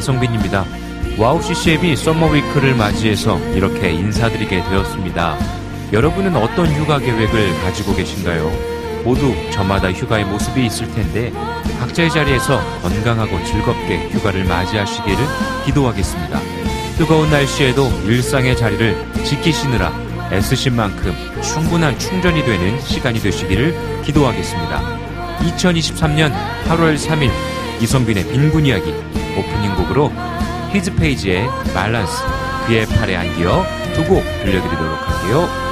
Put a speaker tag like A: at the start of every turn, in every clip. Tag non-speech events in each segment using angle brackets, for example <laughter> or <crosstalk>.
A: 이성빈입니다. 와우 CC앱이 썸머 위크를 맞이해서 이렇게 인사드리게 되었습니다. 여러분은 어떤 휴가 계획을 가지고 계신가요? 모두 저마다 휴가의 모습이 있을 텐데 각자의 자리에서 건강하고 즐겁게 휴가를 맞이하시기를 기도하겠습니다. 뜨거운 날씨에도 일상의 자리를 지키시느라 애쓰신 만큼 충분한 충전이 되는 시간이 되시기를 기도하겠습니다. 2023년 8월 3일 이성빈의 빈곤 이야기 오프닝 곡으로 히즈페이지의 밸런스 그의 팔에 안기어 두 곡 들려드리도록 할게요.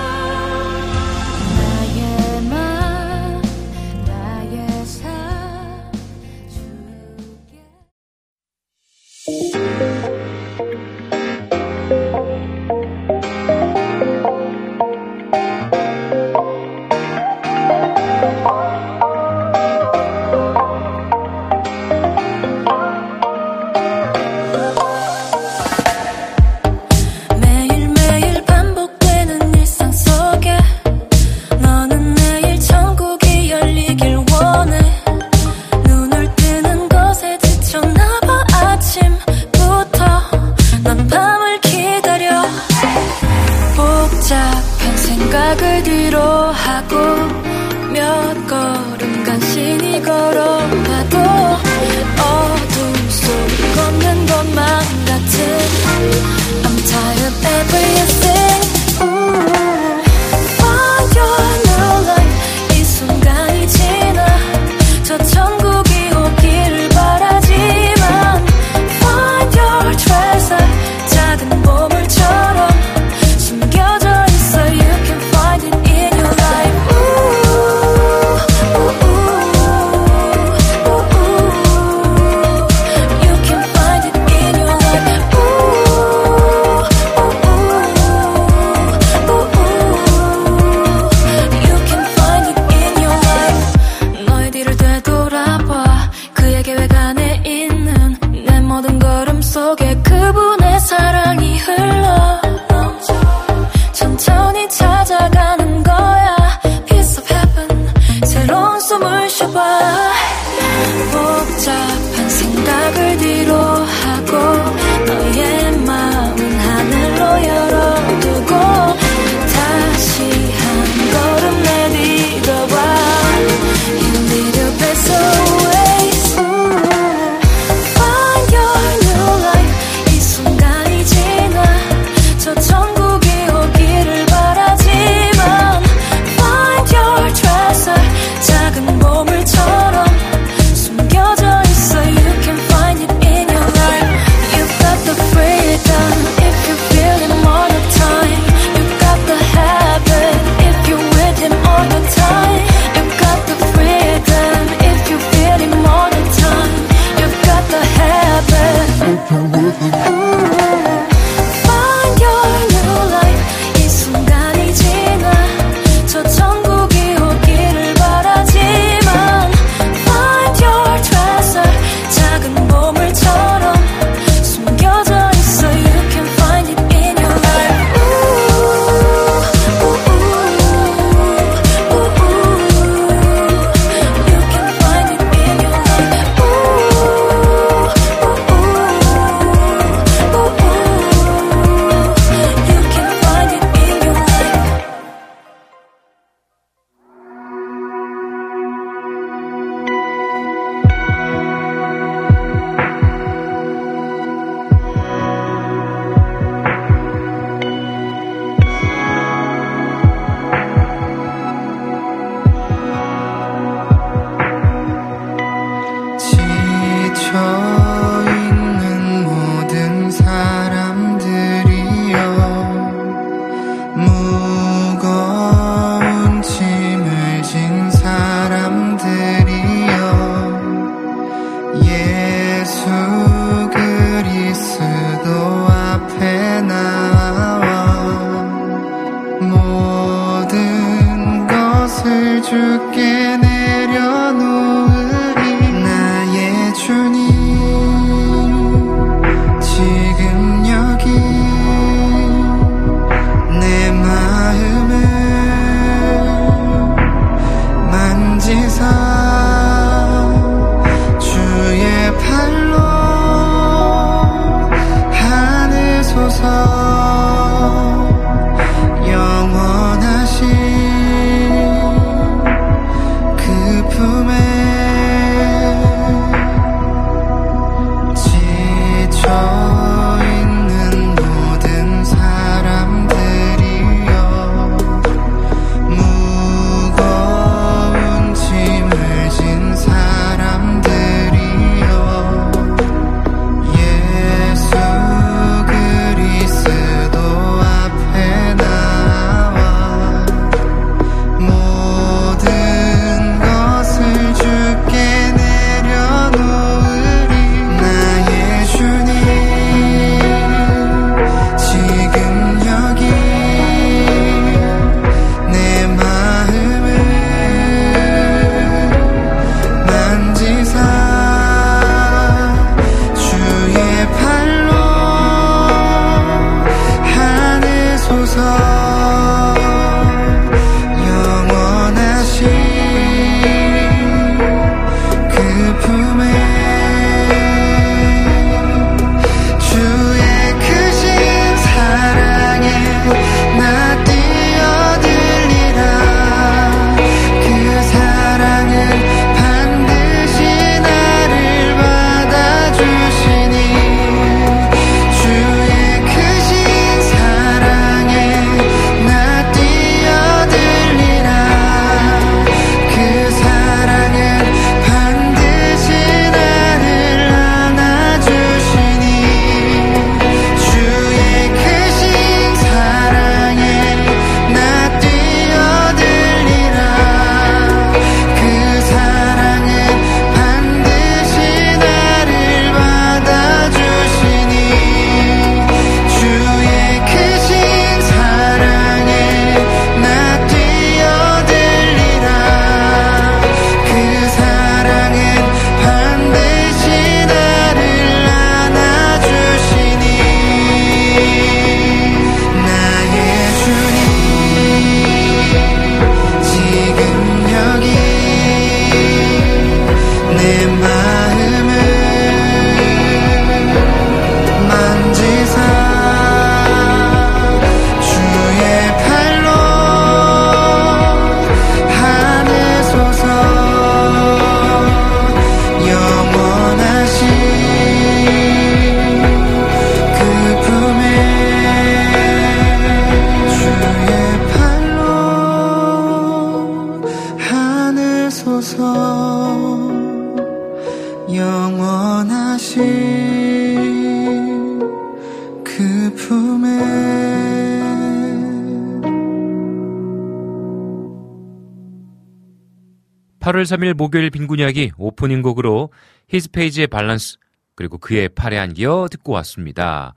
B: 3일 목요일 빈군 이야기 오프닝 곡으로 히스페이지의 밸런스 그리고 그의 팔에 안기어 듣고 왔습니다.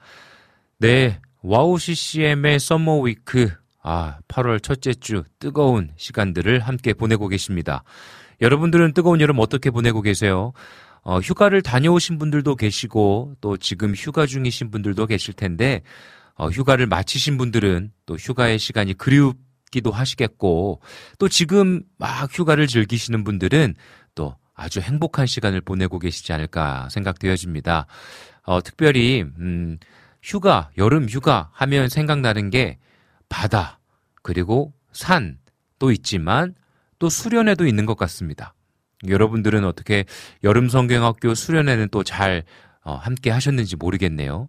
B: 네, 와우 CCM의 Summer Week 아, 8월 첫째 주 뜨거운 시간들을 함께 보내고 계십니다. 여러분들은 뜨거운 여름 어떻게 보내고 계세요? 어, 휴가를 다녀오신 분들도 계시고 또 지금 휴가 중이신 분들도 계실 텐데 어, 휴가를 마치신 분들은 또 휴가의 시간이 그리웠 기도 하시겠고 또 지금 막 휴가를 즐기시는 분들은 또 아주 행복한 시간을 보내고 계시지 않을까 생각되어집니다. 어, 특별히 음, 휴가, 여름 휴가 하면 생각나는 게 바다, 그리고 산 또 있지만 또 수련회도 있는 것 같습니다. 여러분들은 어떻게 여름 성경학교 수련회는 또 잘 어, 함께 하셨는지 모르겠네요.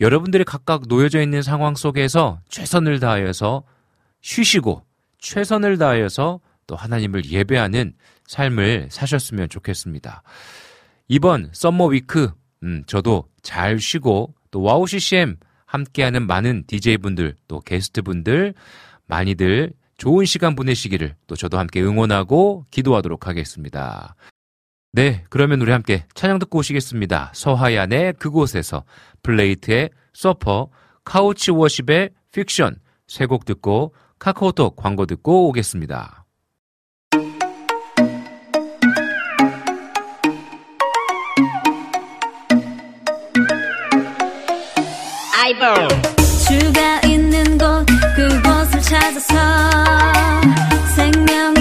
B: 여러분들이 각각 놓여져 있는 상황 속에서 최선을 다하여서 쉬시고 최선을 다하여서 또 하나님을 예배하는 삶을 사셨으면 좋겠습니다. 이번 Summer Week 음, 저도 잘 쉬고 또 와우 CCM 함께하는 많은 DJ분들 또 게스트분들 많이들 좋은 시간 보내시기를 또 저도 함께 응원하고 기도하도록 하겠습니다. 네, 그러면 우리 함께 찬양 듣고 오시겠습니다. 서하얀의 그곳에서 플레이트의 서퍼, 카우치 워십의 픽션 세 곡 듣고 카카오톡 광고 듣고 오겠습니다.
A: 아이버 주가 있는 곳 그곳을 찾아서 생명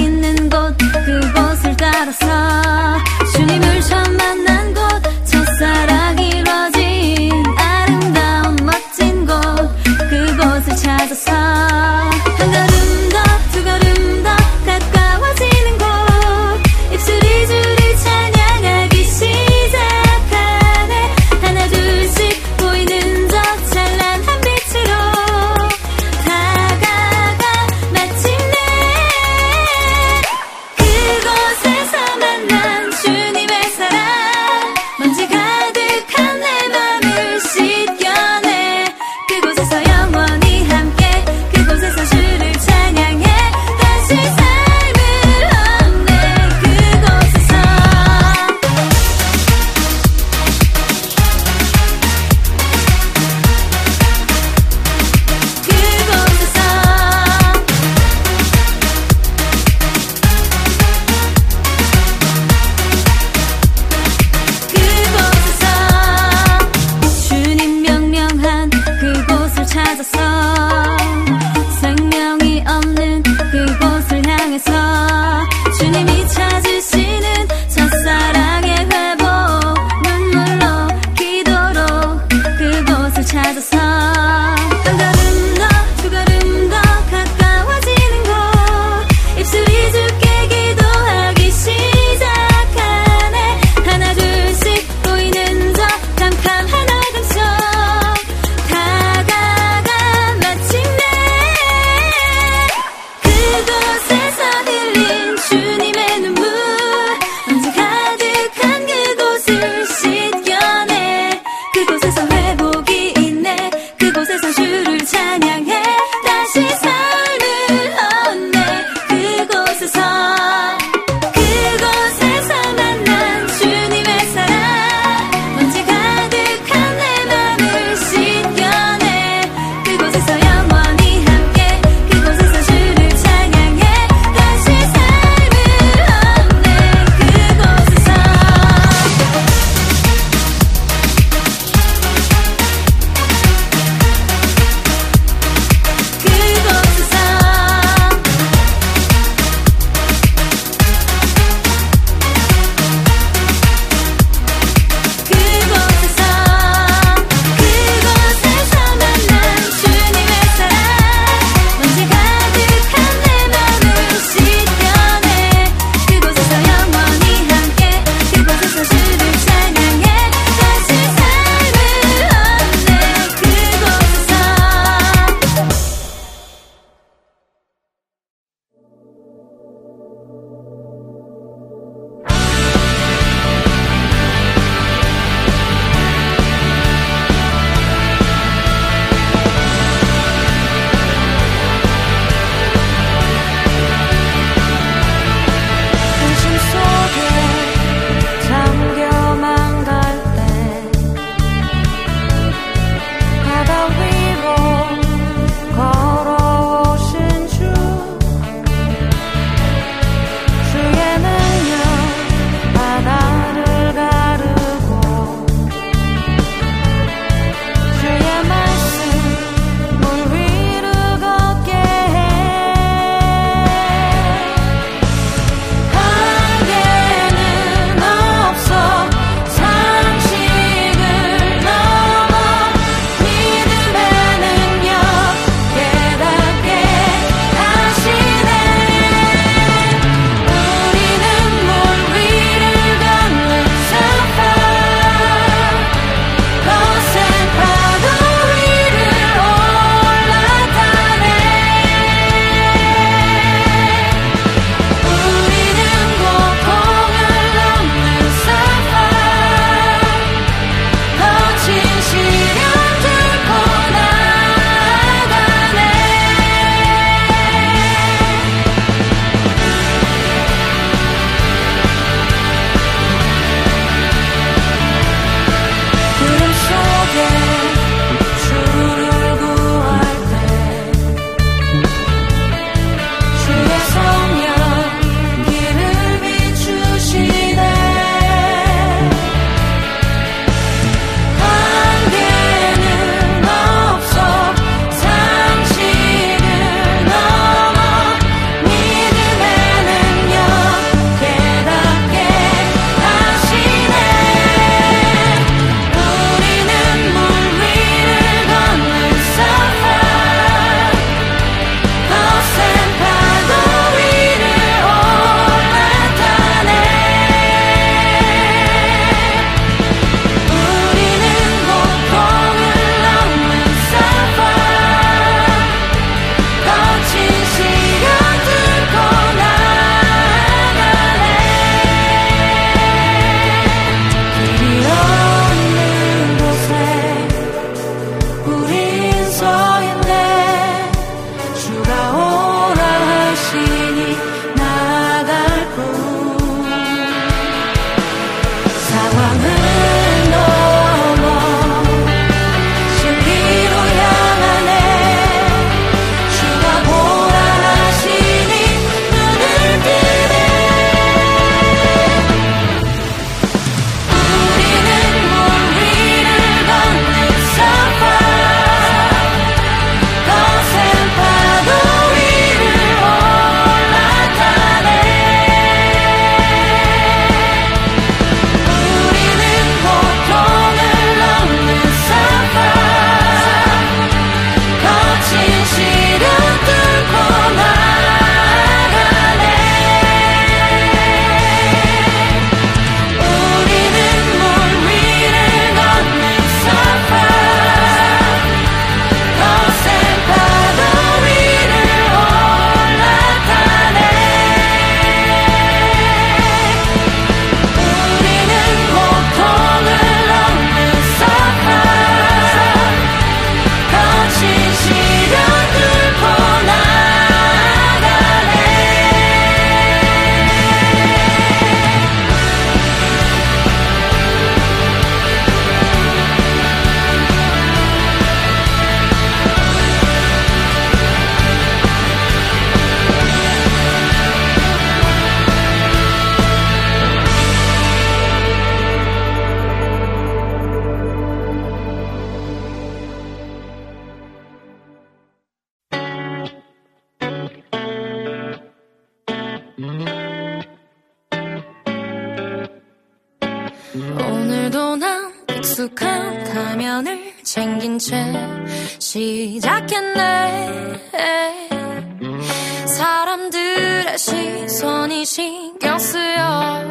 A: 시선이 신경 쓰여.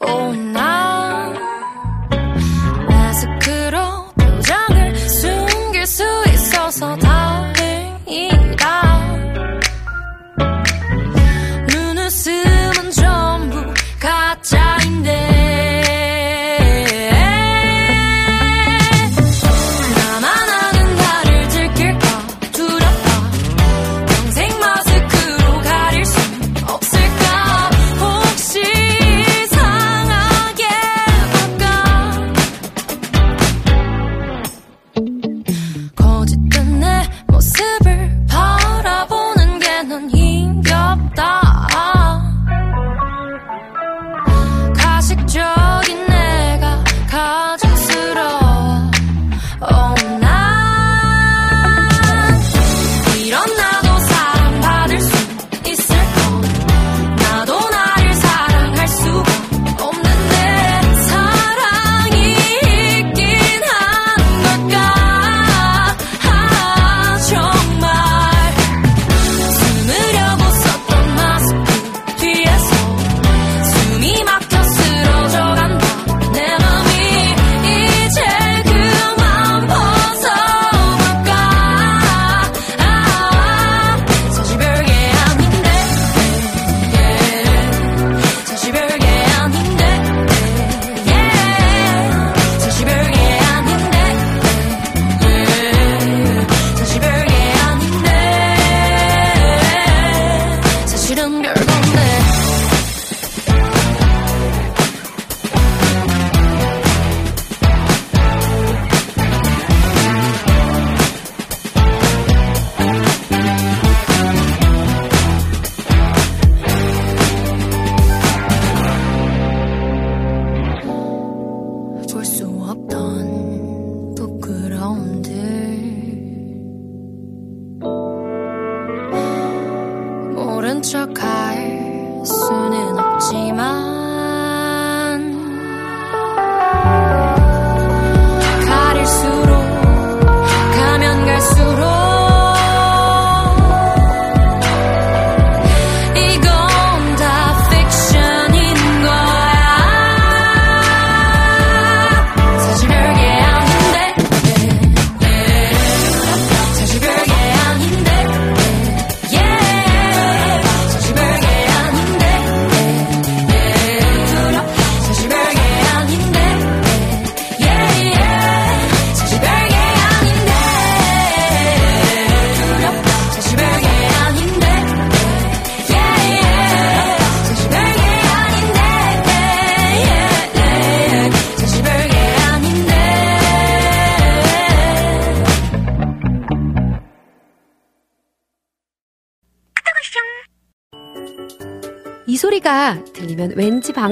A: 오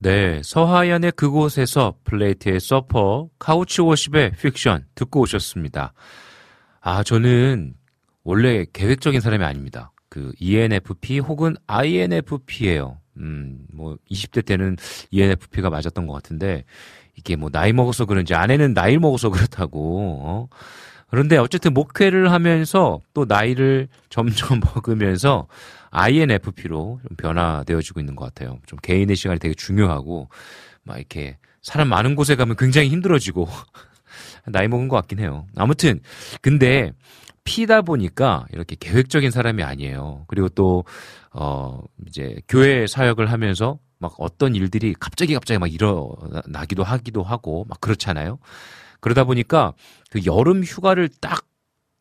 B: 네, 서하얀의 그곳에서 플레이트의 서퍼, 카우치 워십의 픽션 듣고 오셨습니다. 아, 저는 원래 계획적인 사람이 아닙니다. 그 ENFP 혹은 INFP예요. 음, 뭐 20대 때는 ENFP가 맞았던 것 같은데 이게 뭐 나이 먹어서 그런지 아내는 나이 먹어서 그렇다고. 어? 그런데 어쨌든 목회를 하면서 또 나이를 점점 <laughs> 먹으면서 INFP로 좀 변화되어지고 있는 것 같아요. 좀 개인의 시간이 되게 중요하고 막 이렇게 사람 많은 곳에 가면 굉장히 힘들어지고 <laughs> 나이 먹은 것 같긴 해요. 아무튼 근데 피다 보니까 이렇게 계획적인 사람이 아니에요. 그리고 또 어, 이제 교회 사역을 하면서 막 어떤 일들이 갑자기 갑자기 막 일어나기도 하기도 하고 막 그렇잖아요. 그러다 보니까 그 여름 휴가를 딱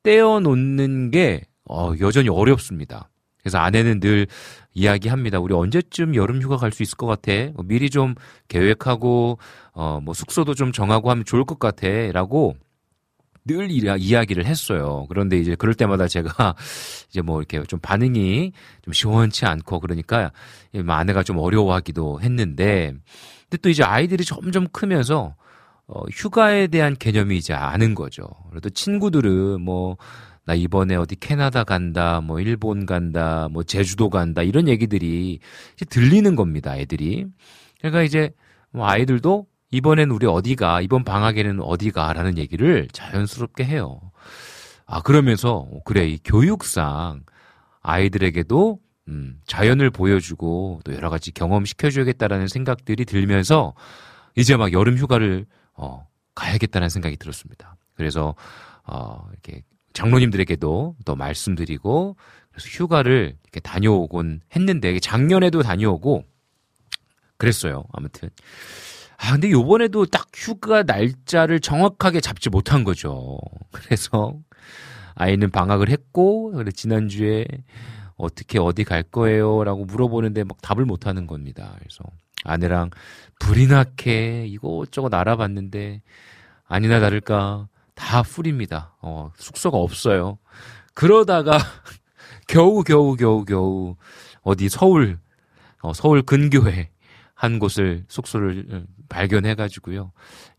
B: 떼어 놓는 게 어, 여전히 어렵습니다. 그래서 아내는 늘 이야기합니다. 우리 언제쯤 여름 휴가 갈 수 있을 것 같아? 뭐 미리 좀 계획하고 어, 뭐 숙소도 좀 정하고 하면 좋을 것 같아라고 늘 이야 기를 했어요. 그런데 이제 그럴 때마다 제가 <laughs> 이제 뭐 이렇게 좀 반응이 좀 시원치 않고 그러니까 뭐 아내가 좀 어려워하기도 했는데 근데 또 이제 아이들이 점점 크면서 어, 휴가에 대한 개념이 이제 아는 거죠. 그래도 친구들은 뭐, 나 이번에 어디 캐나다 간다, 뭐, 일본 간다, 뭐, 제주도 간다, 이런 얘기들이 이제 들리는 겁니다, 애들이. 그러니까 이제 뭐 아이들도 이번엔 우리 어디가, 이번 방학에는 어디가, 라는 얘기를 자연스럽게 해요. 아, 그러면서, 그래, 이 교육상 아이들에게도, 음, 자연을 보여주고 또 여러 가지 경험시켜줘야겠다라는 생각들이 들면서 이제 막 여름 휴가를, 어, 가야겠다는 생각이 들었습니다. 그래서, 어, 이렇게 장로님들에게도 또 말씀드리고, 그래서 휴가를 이렇게 다녀오곤 했는데, 작년에도 다녀오고, 그랬어요. 아무튼. 아, 근데 요번에도 딱 휴가 날짜를 정확하게 잡지 못한 거죠. <laughs> 그래서 아이는 방학을 했고, 그래 지난주에 어떻게 어디 갈 거예요? 라고 물어보는데 막 답을 못 하는 겁니다. 그래서 아내랑 불이 나게 이것저것 알아봤는데 아니나 다를까 다 full입니다. 어, 숙소가 없어요. 그러다가 <laughs> 겨우 겨우 겨우 겨우 어디 서울 어, 서울 근교에 한 곳을 숙소를 어, 발견해 가지고요.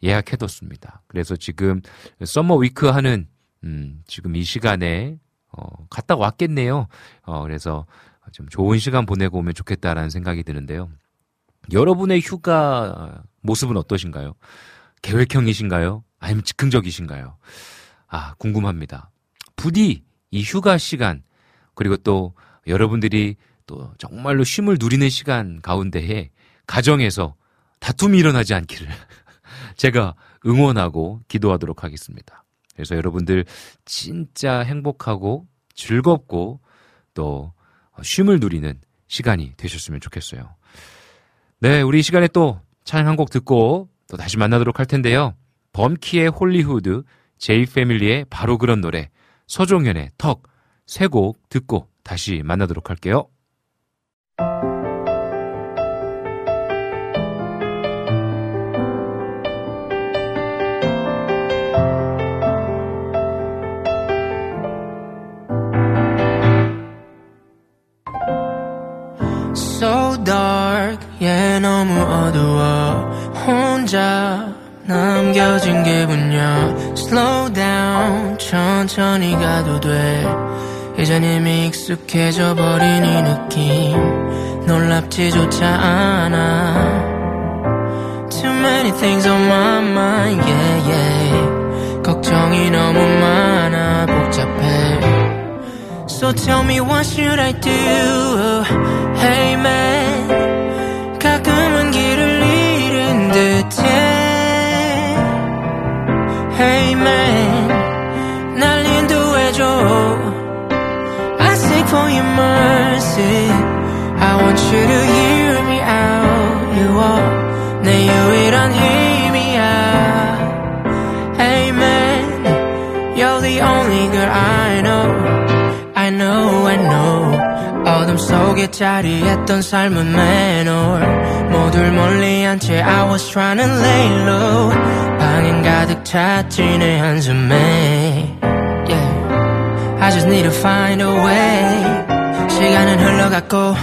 B: 예약해 뒀습니다. 그래서 지금 Summer Week 하는 음, 지금 이 시간에 어, 갔다 왔겠네요. 어, 그래서 좀 좋은 시간 보내고 오면 좋겠다라는 생각이 드는데요. 여러분의 휴가 모습은 어떠신가요? 계획형이신가요? 아니면 즉흥적이신가요? 아, 궁금합니다. 부디 이 휴가 시간, 그리고 또 여러분들이 또 정말로 쉼을 누리는 시간 가운데에 가정에서 다툼이 일어나지 않기를 <laughs> 제가 응원하고 기도하도록 하겠습니다. 그래서 여러분들 진짜 행복하고 즐겁고 또 쉼을 누리는 시간이 되셨으면 좋겠어요. 네, 우리 이 시간에 또 찬양 한 곡 듣고 또 다시 만나도록 할 텐데요. 범키의 홀리후드, 제이 패밀리의 바로 그런 노래, 서종현의 턱, 세 곡 듣고 다시 만나도록 할게요.
C: 너무 어두워 혼자 남겨진 기분이야 Slow down, 천천히 가도 돼 이젠 이미 익숙해져 버린 이 느낌 놀랍지조차 않아 Too many things on my mind, yeah, yeah 걱정이 너무 많아 복잡해 So tell me what should I do Hey man 가끔은 길을 잃은 듯해 Hey man 날 인도해줘 I seek for your mercy I want you to hear me out You are 내 유일한 힘이야 Hey man You're the only girl I know I know, I know 어둠 속에 자리했던 삶은 매놀 모두를 멀리 한 채 I was trying to lay low 방엔 가득 찼지 내 한숨에 Yeah I just need to find a way 시간은 흘러갔고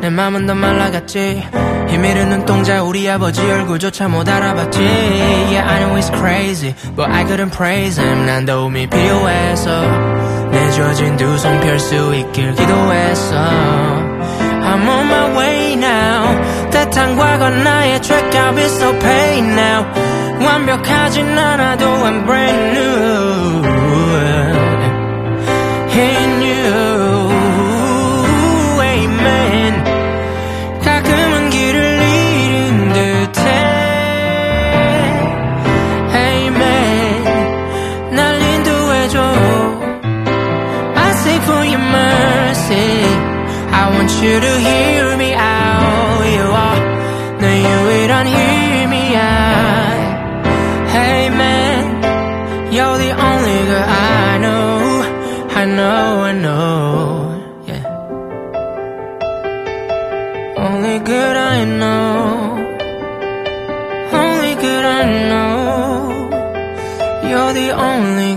C: 내 맘은 더 말라갔지 힘이른 눈동자 우리 아버지 얼굴조차 못 알아봤지 Yeah I know it's crazy But I couldn't praise him 난 도움이 필요해서 내줘진 두 손 펼 수 있길 기도했어 I'm on my way now 따뜻한 과거 나의 track I'll be so paid now 완벽하진 않아도 I'm brand new in you say I want
D: you to hear me out. You are No, you don't hear me out. Hey man You're the only girl I know. I know, I know. Yeah. Only girl I know. Only girl I know. You're the only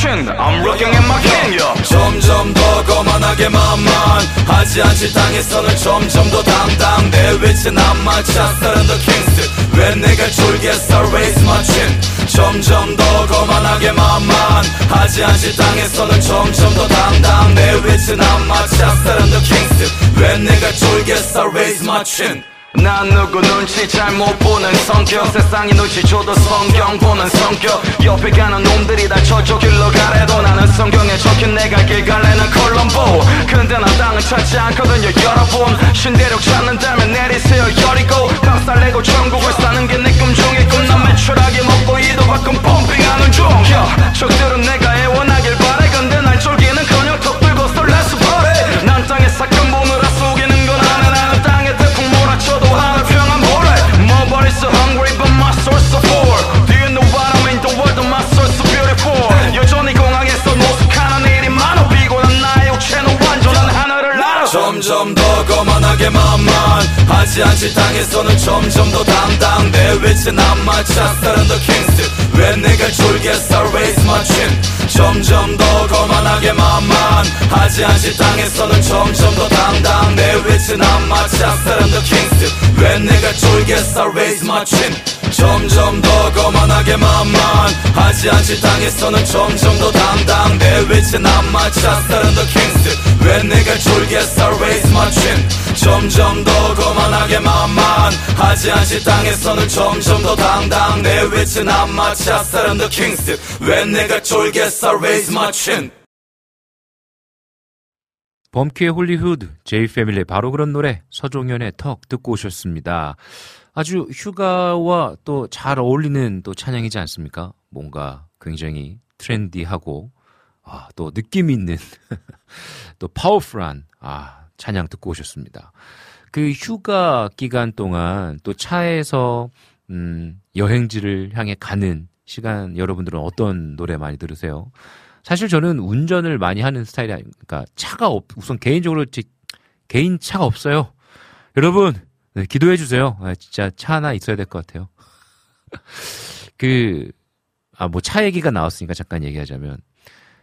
E: chin I'm looking at my king yeah. 점점 더 거만하게 만만. 하지 않지 땅에서는 점점 더 당당. 내 위치 난 마치 아스타른 더 킹스 왜 내가 졸겠어? Raise my chin. 점점 더 거만하게 만만. 하지 않지 땅에서는 점점 더 당당. 내 위치 난 마치 아스타른 더 킹스 왜 내가 졸겠어? Raise my chin 난 누구 눈치 잘 못 보는 성격. 세상이 눈치 줘도 성경 보는 성격. 옆에 가는 놈들이 다 저쪽 길로 가래도 나는 성경에 적힌 내가 길 갈래는 콜럼보. 근데 나 땅은 찾지 않거든요 여러분. 신대륙 찾는다면 내리세요 여리고. 박살내고 천국을 사는 게 내 꿈 중에 꿈난 매출하게 먹고 이도 가끔 펌핑하는 중. yeah, 적들은 내가 애원하길 바래. 근데 날 쫄기는 거만하게 만만 하지 않지 땅에서는 점점 더 당당 내 위치 난 마치 a star in the kings 왜 내가 졸겠어? Raise my chin. 점점 더 거만하게 만만 하지 않지 땅에서는 점점 더 당당 내 위치 난 마치 a star in the kings 왜 내가 졸겠어? Raise my chin. 점점 더 거만하게 만만 하지 않지 땅에서는 점점 더 당당 내 위치 난 마치 a star in the kings 왜 내가 졸겠어 raise my chin 점점 더 거만하게 만만. 하지 않지 땅에서는 점점 더 당당. 내 위치 난 마치 the kings 왜 내가 졸겠어 raise my chin
B: 범키의 홀리후드, 제이 패밀리 바로 그런 노래 서종현의 턱 듣고 오셨습니다. 아주 휴가와 또 잘 어울리는 또 찬양이지 않습니까? 뭔가 굉장히 트렌디하고 아, 또 느낌 있는 <laughs> 또 파워풀한 아, 찬양 듣고 오셨습니다. 그 휴가 기간 동안 또 차에서 음, 여행지를 향해 가는 시간 여러분들은 어떤 노래 많이 들으세요? 사실 저는 운전을 많이 하는 스타일이 아닙니까? 차가 없, 우선 개인적으로 제 개인 차가 없어요. 여러분, 네, 기도해 주세요. 아, 진짜 차 하나 있어야 될 것 같아요. <laughs> 그, 아, 뭐 차 얘기가 나왔으니까 잠깐 얘기하자면,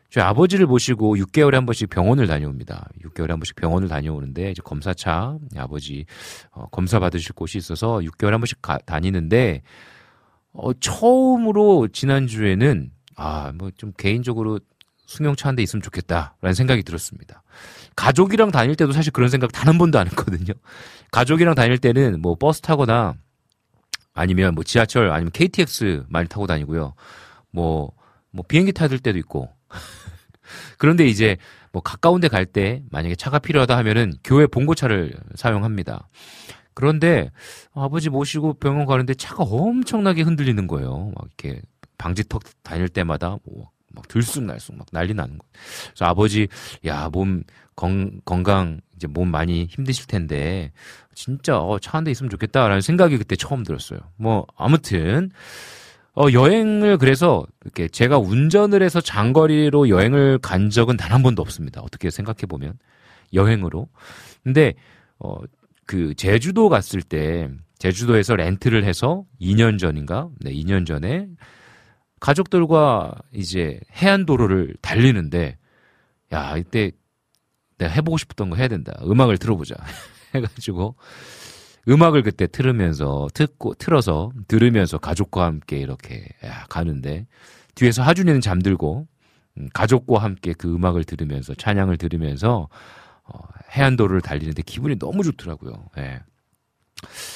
B: 저희 아버지를 모시고 6개월에 한 번씩 병원을 다녀옵니다. 6개월에 한 번씩 병원을 다녀오는데, 이제 검사차, 아버지, 어, 검사 받으실 곳이 있어서 6개월에 한 번씩 가, 다니는데, 어, 처음으로 지난주에는, 아, 뭐 좀 개인적으로 승용차 한 대 있으면 좋겠다라는 생각이 들었습니다. 가족이랑 다닐 때도 사실 그런 생각 단 한 번도 안 했거든요. 가족이랑 다닐 때는 뭐 버스 타거나 아니면 뭐 지하철 아니면 KTX 많이 타고 다니고요. 뭐, 뭐 비행기 타들 때도 있고. 그런데 이제 뭐 가까운 데 갈 때 만약에 차가 필요하다 하면은 교회 봉고차를 사용합니다. 그런데 아버지 모시고 병원 가는데 차가 엄청나게 흔들리는 거예요. 막 이렇게 방지턱 다닐 때마다 뭐 막 들쑥날쑥 막 난리 나는 거예요. 그래서 아버지 야 몸 건강 이제 몸 많이 힘드실 텐데 진짜 어, 차 한 대 있으면 좋겠다라는 생각이 그때 처음 들었어요. 뭐 아무튼 어, 여행을 그래서 이렇게 제가 운전을 해서 장거리로 여행을 간 적은 단 한 번도 없습니다. 어떻게 생각해 보면 여행으로. 근데 어, 그 제주도 갔을 때 제주도에서 렌트를 해서 2년 전인가? 네, 2년 전에 가족들과 이제 해안도로를 달리는데 야, 이때 내가 해보고 싶었던 거 해야 된다. 음악을 들어보자. <laughs> 해가지고 음악을 그때 틀으면서 듣고 틀어서 들으면서 가족과 함께 이렇게 야, 가는데 뒤에서 하준이는 잠들고 음, 가족과 함께 그 음악을 들으면서 찬양을 들으면서 어, 해안도로를 달리는데 기분이 너무 좋더라고요. 예.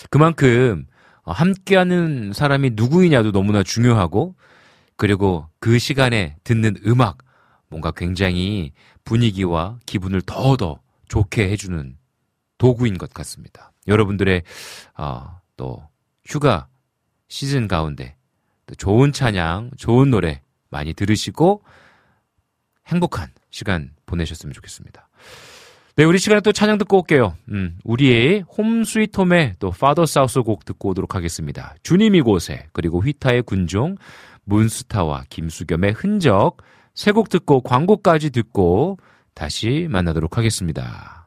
B: 그만큼 어, 함께하는 사람이 누구이냐도 너무나 중요하고 그리고 그 시간에 듣는 음악 뭔가 굉장히 분위기와 기분을 더더 좋게 해주는 도구인 것 같습니다. 여러분들의 어, 또 휴가 시즌 가운데 또 좋은 찬양, 좋은 노래 많이 들으시고 행복한 시간 보내셨으면 좋겠습니다. 네, 우리 시간에 또 찬양 듣고 올게요. 음, 우리의 홈 스위트 홈의 또 파더 사우스 곡 듣고 오도록 하겠습니다. 주님 이 곳에 그리고 휘타의 군종, 문스타와 김수겸의 흔적 세 곡 듣고 광고까지 듣고 다시 만나도록 하겠습니다.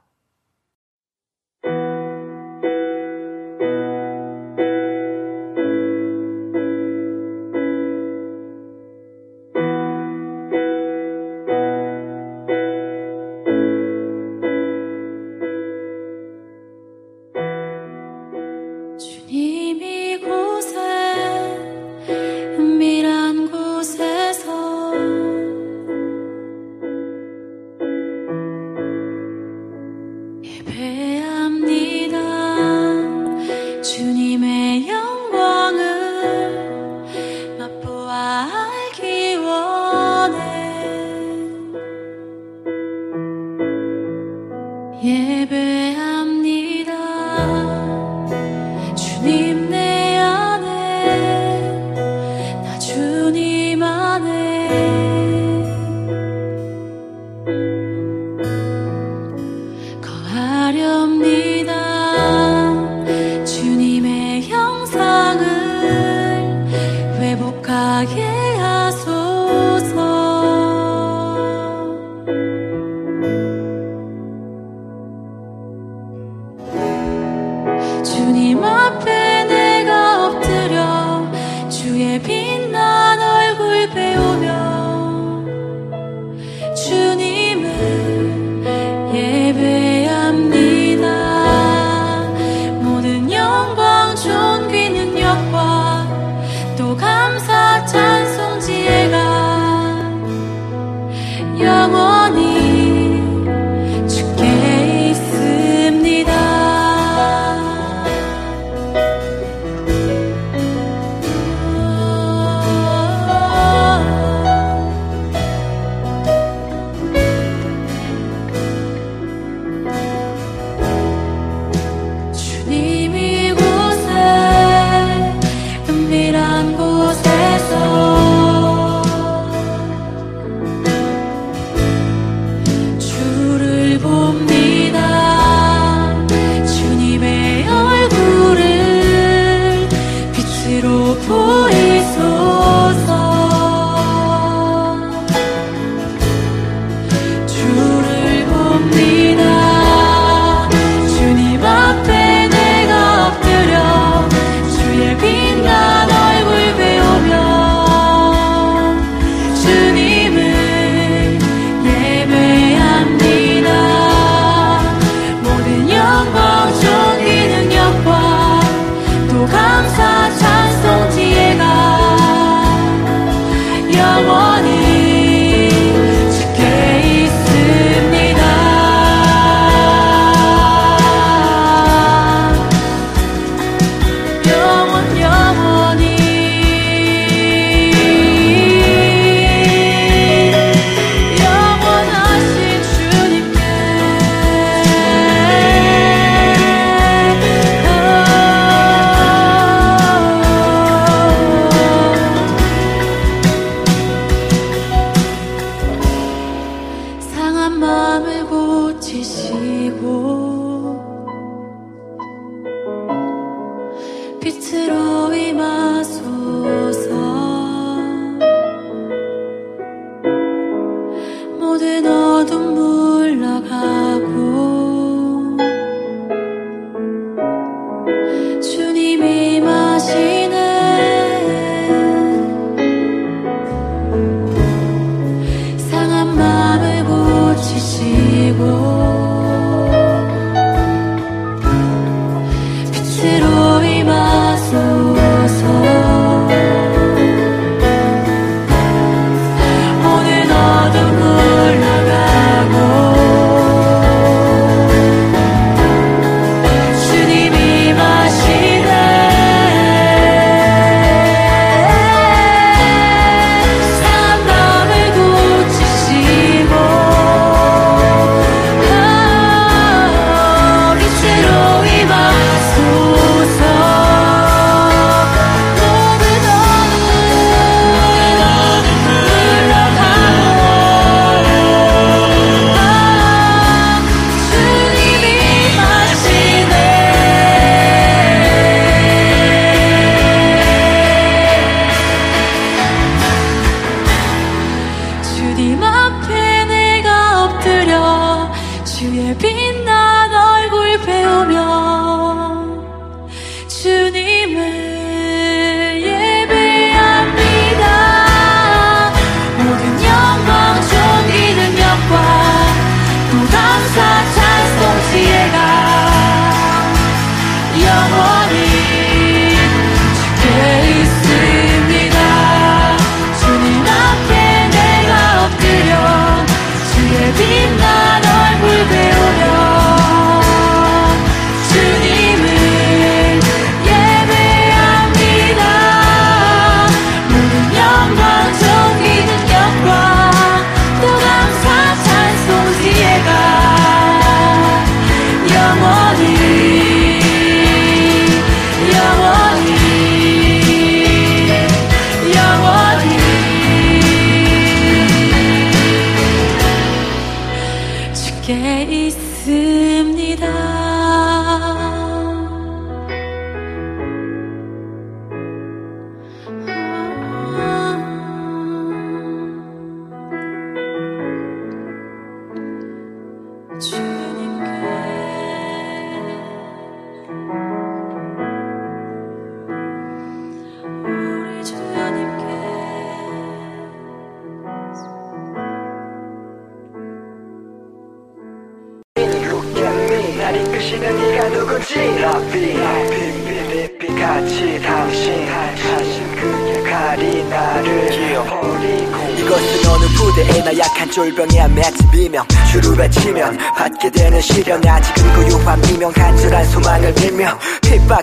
F: 되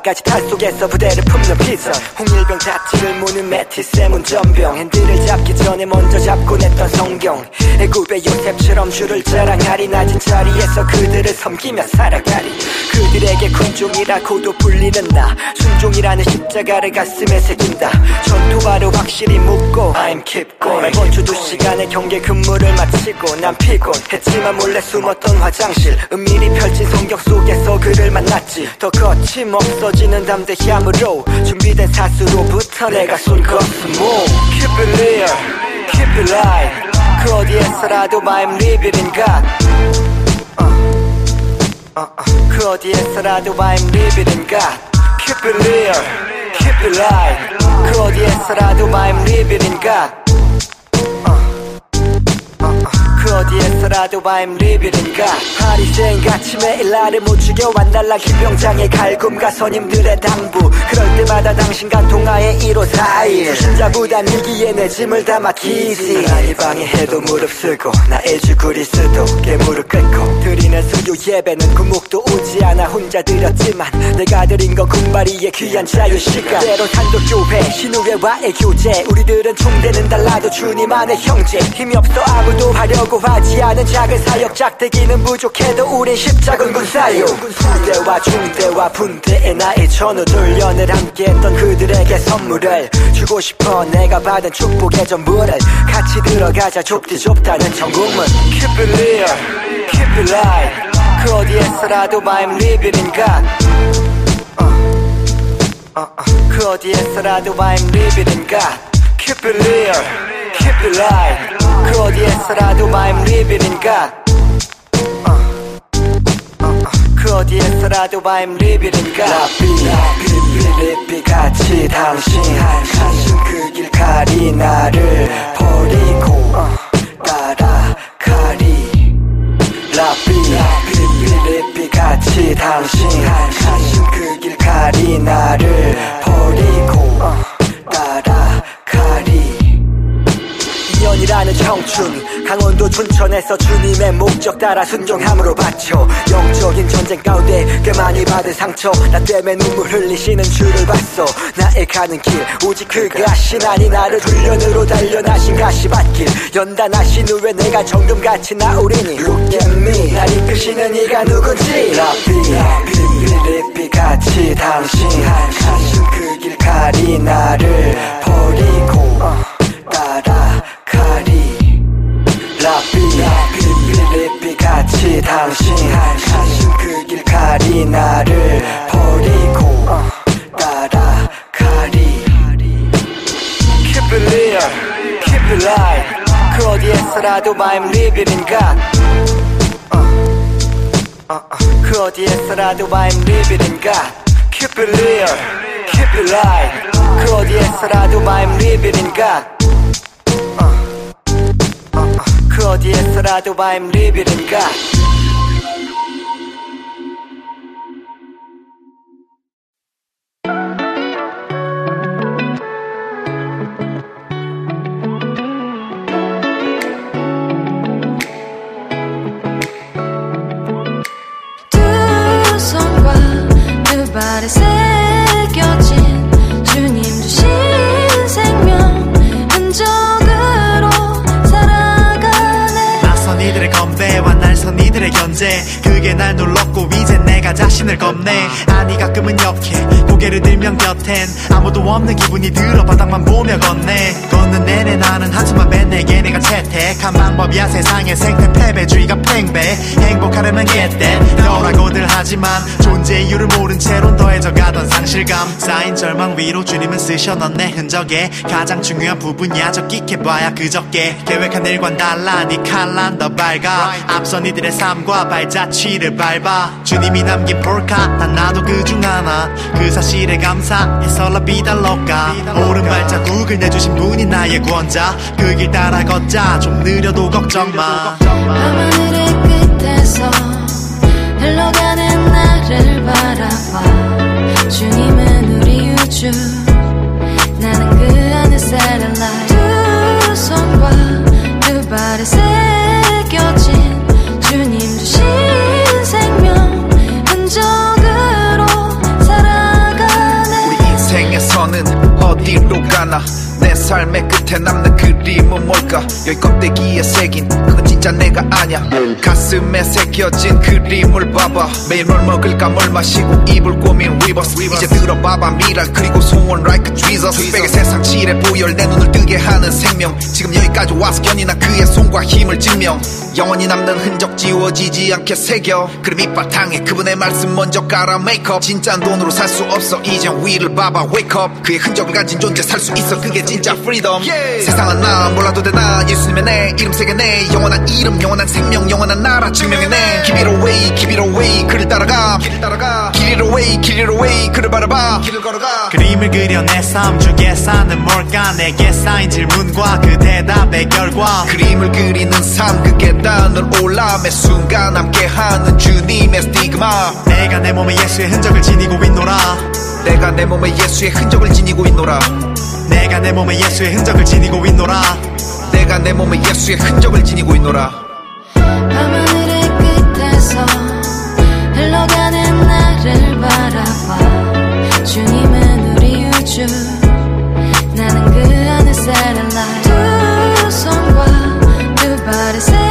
F: 핍박까지 탈 속에서 부대를 품는 피서. 홍일병 자취를 무는 메티세 문전병. 핸들을 잡기 전에 먼저 잡고 냈던 성경. 애굽의 요셉처럼 주를 자랑하리 낮은 자리에서 그들을 섬기며 살아가리. 그들에게 군종이라고도 불리는 나. 순종이라는 십자가를 가슴에 새긴다. 전투화를 확실히 묶고 I'm keep going. 주두 시간의 경계 근무를 마치고 난 피곤했지만 몰래 숨었던 화장실. 은밀히 펼친 성경 속에서 그를 만났지. 더 거침없어 지는 담대함으로 준비된 사수로부터 내가 쏜 것은 뭐 Keep it real, keep it live 그 어디에서라도 어, 어, 어. 그 어디에서라도 I'm living in God Keep it real, keep it live 그 어디에서라도 I'm living in God 어, 어, 어디에서라도 I'm living in God 파리생 같이 매일 나를 못 죽여 완달라 기병장의 갈굼과 선임들의 당부. 그럴 때마다 당신과 통화의 1호 4일 신자보단 위기에 내 짐을 담아 키지. 나이 방해해도 무릅쓰고 나의 주구리 쓰도 깨 무릎 꿇고. 드리는 수요 예배는 구목도 오지 않아 혼자 드렸지만 내가 드린 건 군바리의 귀한 자유시간. 때로 단독교회 신우회와의 교제. 우리들은 총대는 달라도 주님 안의 형제. 힘이 없어 아무도 하려고 하지 않은 작은 사역 짝대기는 부족해도 우린 십자군 군사요. 후대와 중대와 분대의 나의 전우 돌연을 함께했던 그들에게 선물을 주고 싶어 내가 받은 축복의 전부를 같이 들어가자. 좁디 좁다는 천국문. Keep it real, keep it live 그 어디에서라도 I'm living in God. 그 어디에서라도 I'm living in God Keep it real, keep it live 그 어디에서라도 어, 어, 어. 그 어디에서라도 I'm living in God 라비라비비리비 같이 당신 당신 그 길 가리 나를 버리고 어, 따라 가리. 라비라비비리비 같이 당신 당신 그 길 가리 나를 버리고 어, 따라 가리 2년이라는 청춘 강원도 춘천에서 주님의 목적 따라 순종함으로 바쳐 영적인 전쟁 가운데 꽤 많이 받은 상처. 나 때문에 눈물 흘리시는 주를 봤어. 나의 가는 길 오직 그가 신하니 나를 훈련으로 단련하신 가시밭길. 연단하신 후에 내가 정금같이 나오리니. Look at me 날 이끄시는 이가 누군지. 라비 라비리비 같이 당신. 당신 그 길 가리 나를 버리고 어, 따라 가리 라비 라비리비 같이 당신 당신 그 길 가리 나를 버리고 어, 따라 가리 Keep it real, keep it live 그 어디에서라도 I'm living in God 어, 어, 어. 그 어디에서라도 I'm living in God Keep it real, keep it live 그 어디에서라도 I'm living in God 어, 어, 어. 그 어디에서라도 I'm living in God
A: 두
G: 이들의 견제. 그게 날 놀랐고 이제 내가 자신을 겁내. 아니 가끔은 역해. 고개를 들면 곁엔. 아무도 없는 기분이 들어 바닥만 보며 걷네. 걷는 내내 나는 한숨만 뱉내게 내가 채택한 방법이야 세상의 생태 패배주의가 팽배. 행복하려면 that. 너라고들 하지만 존재 이유를 모른 채로 더해져 가던 상실감. 쌓인 절망 위로 주님은 쓰셔 넌내 흔적에 가장 중요한 부분이야 적기해봐야 그저께. 계획한 일과는 달라 네 칼란 더 밝아. 앞선 이들의 삶과 발자취를 밟아. 주님이 남긴 폴카 난 나도 그중 하나. 그 사실에 감사해서 라비달로가 오른 발자국을 내주신 분이 나의 구원자. 그 길 따라 걷자 좀 느려도 걱정 마.
A: 밤하늘의 끝에서 흘러가는 나를 바라봐. 주님은 우리 우주 나는 그 안에 셀라이 두 손과 두 발에 새 흔 적으로 살아가네
G: 우리 인생에서는 어디
H: 어디로 가나? 내 삶의 끝에 남는 그림은 뭘까? 여기 껍데기에 새긴 그건 진짜 내가 아냐? 가슴에 새겨진 그림을 봐봐. 매일 뭘 먹을까 뭘 마시고 입을 꾸민 위버스 이제 들어봐봐 미랄 그리고 소원 like Jesus. 백의 세상 칠에 보혈 내 눈을 뜨게 하는 생명. 지금 여기까지 와서 견인한 그의 손과 힘을 증명. 영원히 남는 흔적 지워지지 않게 새겨. 그럼 이바탕에 그분의 말씀 먼저 깔아 메이크업 진짜 돈으로 살 수 없어. 이젠 위를 봐봐 wake up. 그의 흔적을 가진 존재 살 수 있어. 그게 진짜 freedom. 세상은 나 몰라도 되나? 예수님의 내 이름 새겨내 영원한 이름 영원한 생명 영원한 나라 증명해내. Keep it away keep it away. 그를 따라가. 길을 따라가. 길 it away 길 it away. 그를 바라봐. 길을 걸어가.
G: 그림을 그려 내 삶 중에 사는 뭘까? 내게 쌓인 질문과 그 대답의 결과.
H: 그림을 그리는 삶그 계단을 올라 매 순간 함께하는 주님의 스티그마.
G: 내가 내 몸에 예수의 흔적을 지니고 있노라
H: 내가 내 몸에 예수의 흔적을 지니고 있노라.
G: 내가 내 몸에 예수의 흔적을 지니고 있노라.
H: 내가 내 몸에 예수의 흔적을 지니고 있노라.
A: 밤하늘의 끝에서 흘러가는 나를 바라봐. 주님은 우리 우주 나는 그 안에 satellite 두 손과 두 발에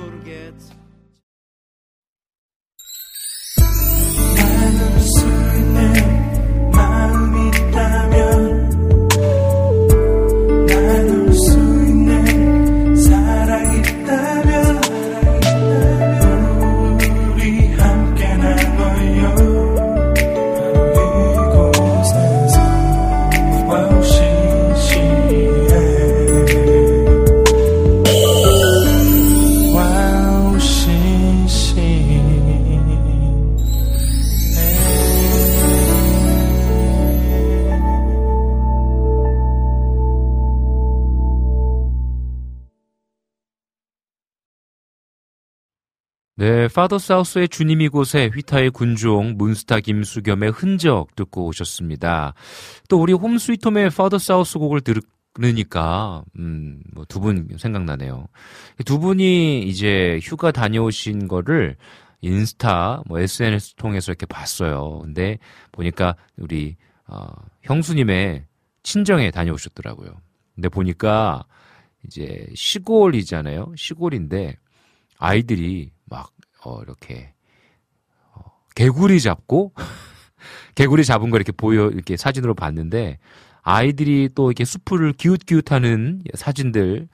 B: 네, 파더 사우스의 주님 이 곳에 휘타의 군종, 문스타 김수겸의 흔적 듣고 오셨습니다. 또 우리 홈 스위트홈의 파더 사우스 곡을 들으니까 음, 뭐 두 분 생각나네요. 두 분이 이제 휴가 다녀오신 거를 인스타, 뭐 SNS 통해서 이렇게 봤어요. 근데 보니까 우리 어, 형수님의 친정에 다녀오셨더라고요. 근데 보니까 이제 시골이잖아요. 시골인데 아이들이 막 어, 이렇게 어, 개구리 잡고 <laughs> 개구리 잡은 거 이렇게 보여 이렇게 사진으로 봤는데 아이들이 또 이렇게 수풀을 기웃기웃하는 사진들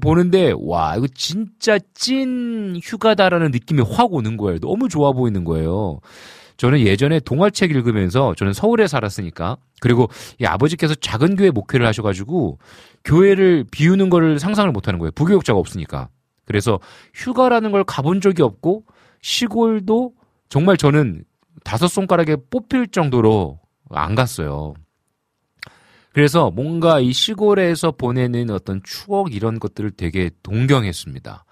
B: 보는데 와 이거 진짜 찐 휴가다라는 느낌이 확 오는 거예요. 너무 좋아 보이는 거예요. 저는 예전에 동화책 읽으면서 저는 서울에 살았으니까 그리고 이 아버지께서 작은 교회 목회를 하셔가지고 교회를 비우는 거를 상상을 못하는 거예요. 부교육자가 없으니까. 그래서 휴가라는 걸 가본 적이 없고 시골도 정말 저는 다섯 손가락에 뽑힐 정도로 안 갔어요. 그래서 뭔가 이 시골에서 보내는 어떤 추억 이런 것들을 되게 동경했습니다.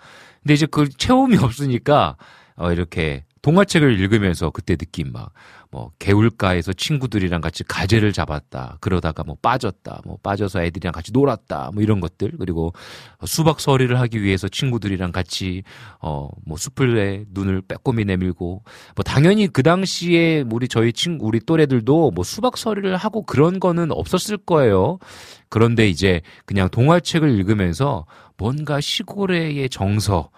B: 근데 이제 그 체험이 없으니까 어 이렇게 동화책을 읽으면서 그때 느낌 막, 뭐, 개울가에서 친구들이랑 같이 가재를 잡았다. 그러다가 뭐 빠졌다. 뭐 빠져서 애들이랑 같이 놀았다. 뭐 이런 것들. 그리고 수박 서리를 하기 위해서 친구들이랑 같이, 어, 뭐 숲을에 눈을 빼꼼히 내밀고, 뭐 당연히 그 당시에 우리 저희 친구, 우리 또래들도 뭐 수박 서리를 하고 그런 거는 없었을 거예요. 그런데 이제 그냥 동화책을 읽으면서 뭔가 시골의 정서,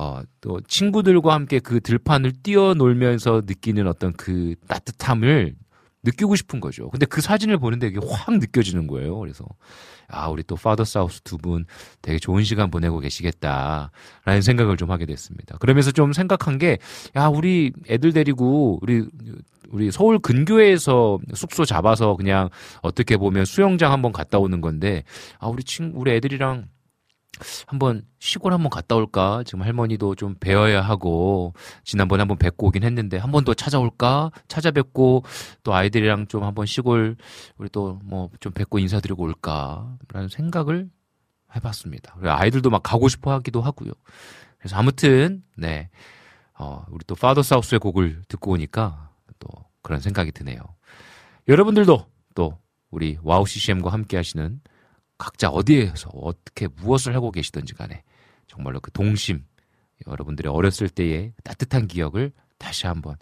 B: 어, 또 친구들과 함께 그 들판을 뛰어놀면서 느끼는 어떤 그 따뜻함을 느끼고 싶은 거죠. 근데 그 사진을 보는데 이게 확 느껴지는 거예요. 그래서 아, 우리 또 파더 사우스 두 분 되게 좋은 시간 보내고 계시겠다라는 생각을 좀 하게 됐습니다. 그러면서 좀 생각한 게 야, 우리 애들 데리고 우리 우리 서울 근교에서 숙소 잡아서 그냥 어떻게 보면 수영장 한번 갔다 오는 건데 아, 우리 친 우리 애들이랑 한번 시골 한번 갔다 올까? 지금 할머니도 좀 뵈어야 하고 지난번에 한번 뵙고 오긴 했는데 한 번 더 찾아올까? 찾아뵙고 또 아이들이랑 좀 한번 시골 우리 또 뭐 좀 뵙고 인사드리고 올까라는 생각을 해봤습니다. 아이들도 막 가고 싶어 하기도 하고요. 그래서 아무튼 네, 어, 우리 또 파더 사우스의 곡을 듣고 오니까 또 그런 생각이 드네요. 여러분들도 또 우리 와우 CCM과 함께 하시는 각자 어디에서 어떻게 무엇을 하고 계시던지 간에 정말로 그 동심 여러분들의 어렸을 때의 따뜻한 기억을 다시 한번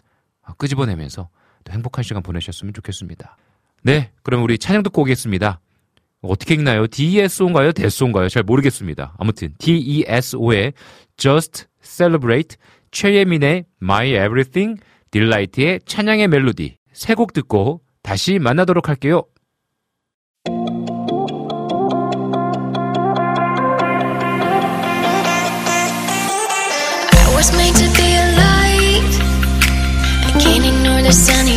B: 끄집어내면서 또 행복한 시간 보내셨으면 좋겠습니다. 네, 그럼 우리 찬양 듣고 오겠습니다. 어떻게 읽나요? DESO인가요? 데스인가요? 잘 모르겠습니다. 아무튼 DESO의 Just Celebrate, 최예민의 My Everything, 딜라이트의 찬양의 멜로디 세 곡 듣고 다시 만나도록
I: 할게요. Sunny.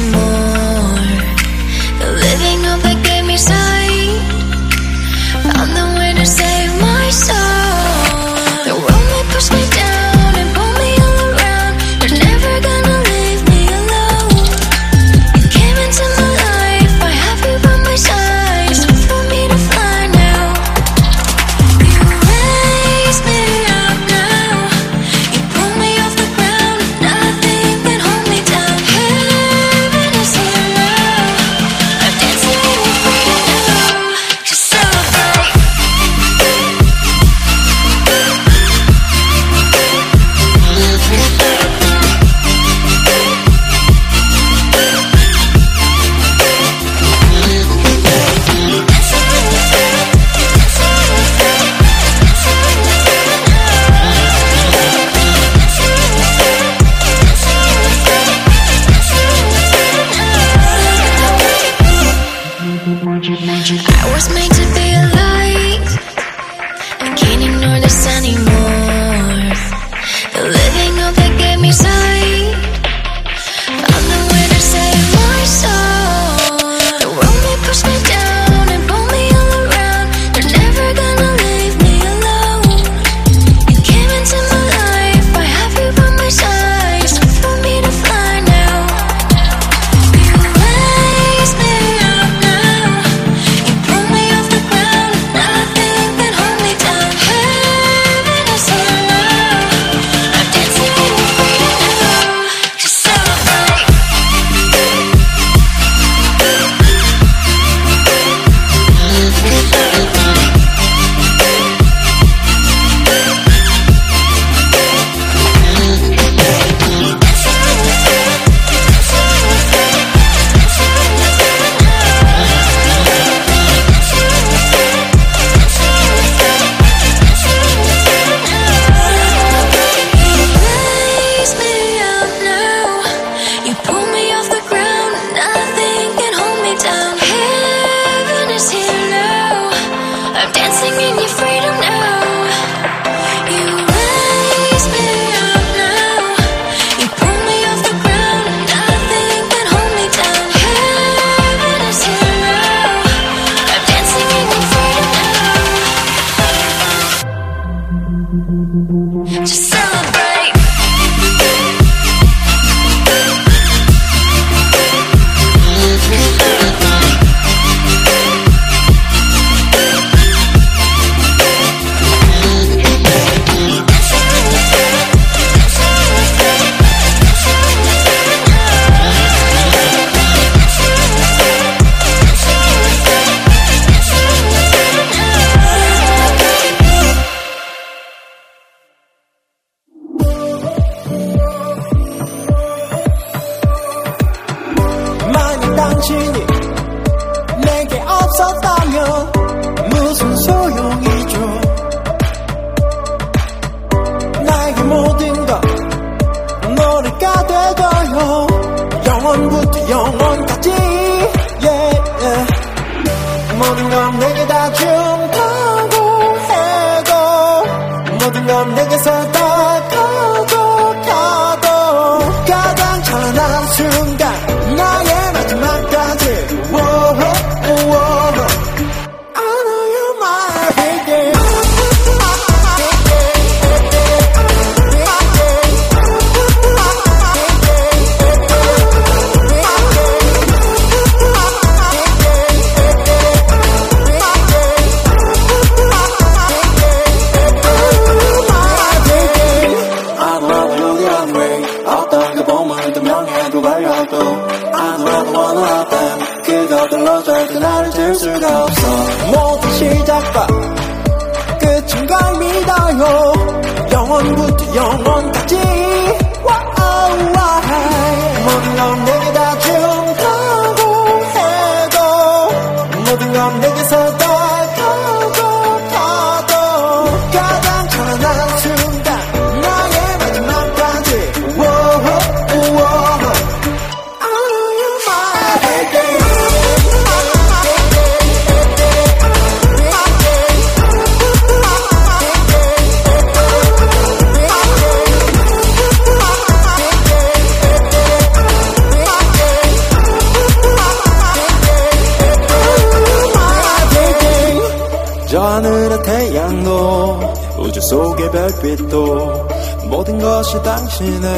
I: 당신의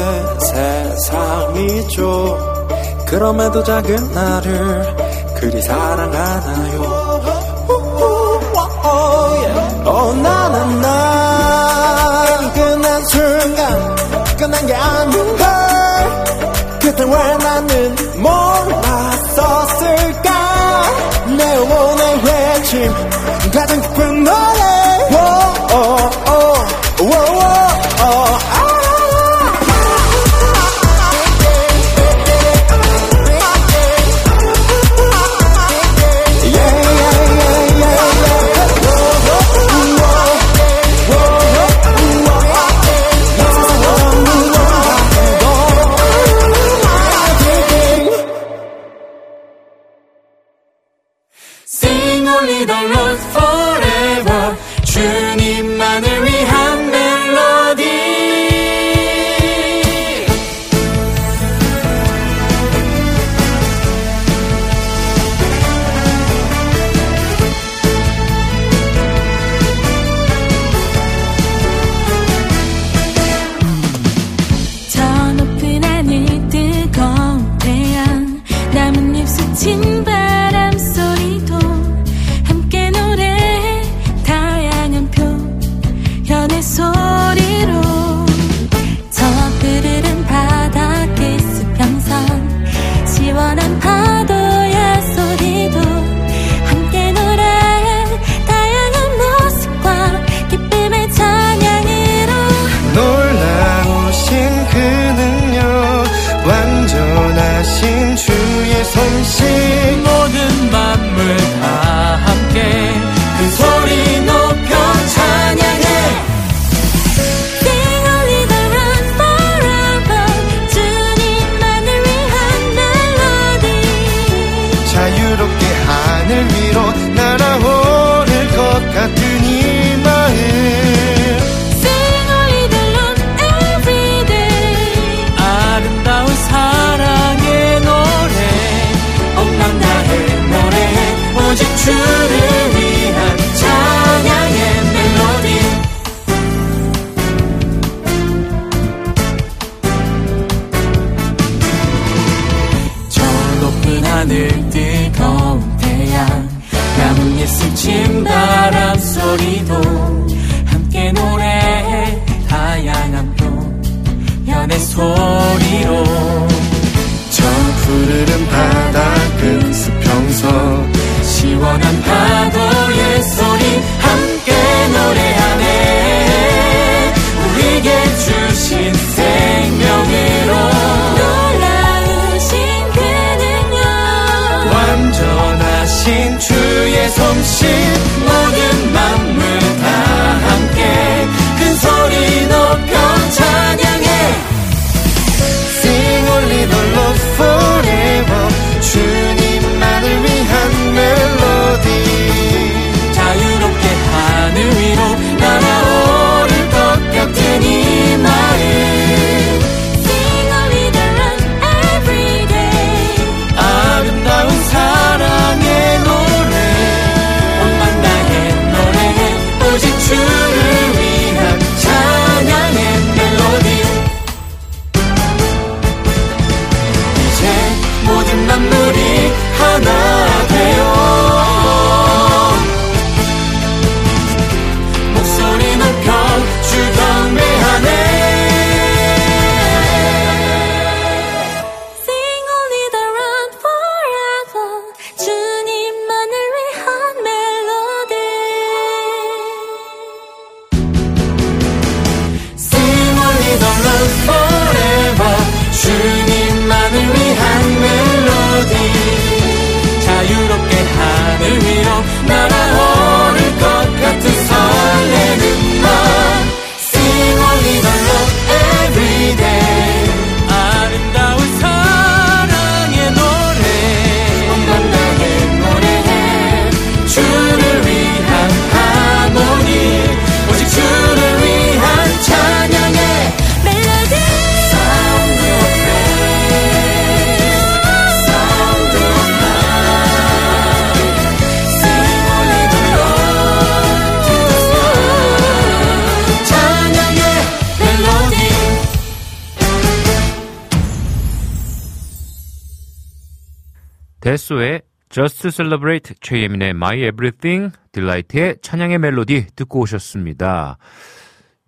I: 세상이죠 그럼에도 작은 나를 그리 사랑하나요? 어 나는 날 끝난 순간 끝난 게 아닌걸. 그때 왜 나는 몰랐었을까? 내 영혼의 외침 가장 깊은
B: 너. Just Celebrate, 최예민의 My Everything, 딜라이트의 찬양의 멜로디 듣고 오셨습니다.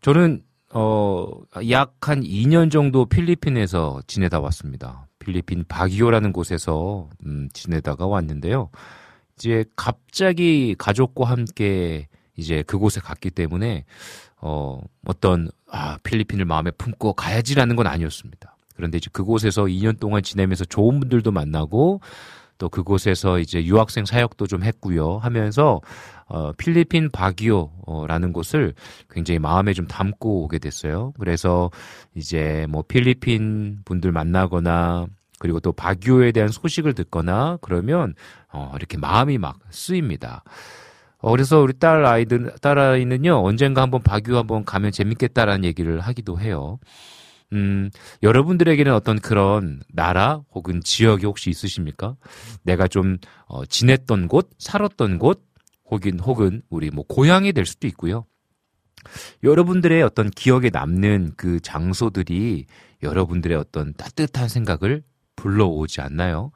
B: 저는 어, 약 한 2년 정도 필리핀에서 지내다 왔습니다. 필리핀 바기오라는 곳에서 음, 지내다가 왔는데요. 이제 갑자기 가족과 함께 이제 그곳에 갔기 때문에 어, 어떤 아, 필리핀을 마음에 품고 가야지라는 건 아니었습니다. 그런데 이제 그곳에서 2년 동안 지내면서 좋은 분들도 만나고 또 그곳에서 이제 유학생 사역도 좀 했고요 하면서 어, 필리핀 바기오라는 곳을 굉장히 마음에 좀 담고 오게 됐어요. 그래서 이제 뭐 필리핀 분들 만나거나 그리고 또 바기오에 대한 소식을 듣거나 그러면 어, 이렇게 마음이 막 쓰입니다. 어, 그래서 우리 딸 아이들, 딸 아이는요, 언젠가 한번 바기오 한번 가면 재밌겠다라는 얘기를 하기도 해요. 음, 여러분들에게는 어떤 그런 나라 혹은 지역이 혹시 있으십니까? 내가 좀, 어, 지냈던 곳, 살았던 곳, 혹은, 혹은 우리 뭐 고향이 될 수도 있고요. 여러분들의 어떤 기억에 남는 그 장소들이 여러분들의 어떤 따뜻한 생각을 불러오지 않나요?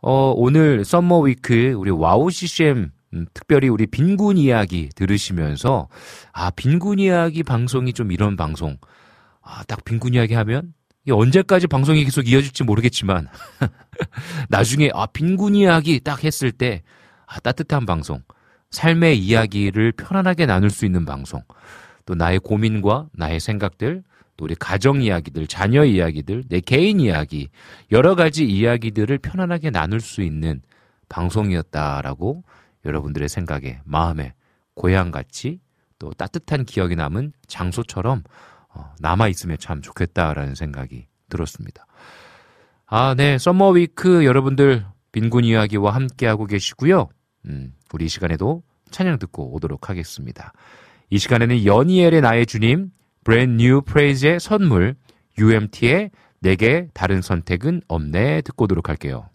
B: 어, 오늘 Summer Week 우리 와우 CCM 음, 특별히 우리 빈군 이야기 들으시면서 아, 빈군 이야기 방송이 좀 이런 방송. 아, 딱 빈군 이야기 하면 이 언제까지 방송이 계속 이어질지 모르겠지만 <laughs> 나중에 아, 빈군 이야기 딱 했을 때 아, 따뜻한 방송. 삶의 이야기를 편안하게 나눌 수 있는 방송. 또 나의 고민과 나의 생각들, 또 우리 가정 이야기들, 자녀 이야기들, 내 개인 이야기, 여러 가지 이야기들을 편안하게 나눌 수 있는 방송이었다라고 여러분들의 생각에, 마음에 고향같이 또 따뜻한 기억이 남은 장소처럼 어, 남아 있으면 참 좋겠다라는 생각이 들었습니다. 아, 네. Summer Week 여러분들 빈군 이야기와 함께 하고 계시고요. 음, 우리 이 시간에도 찬양 듣고 오도록 하겠습니다. 이 시간에는 연이엘의 나의 주님, Brand New Praise의 선물, UMT의 내게 다른 선택은 없네 듣고 오도록 할게요.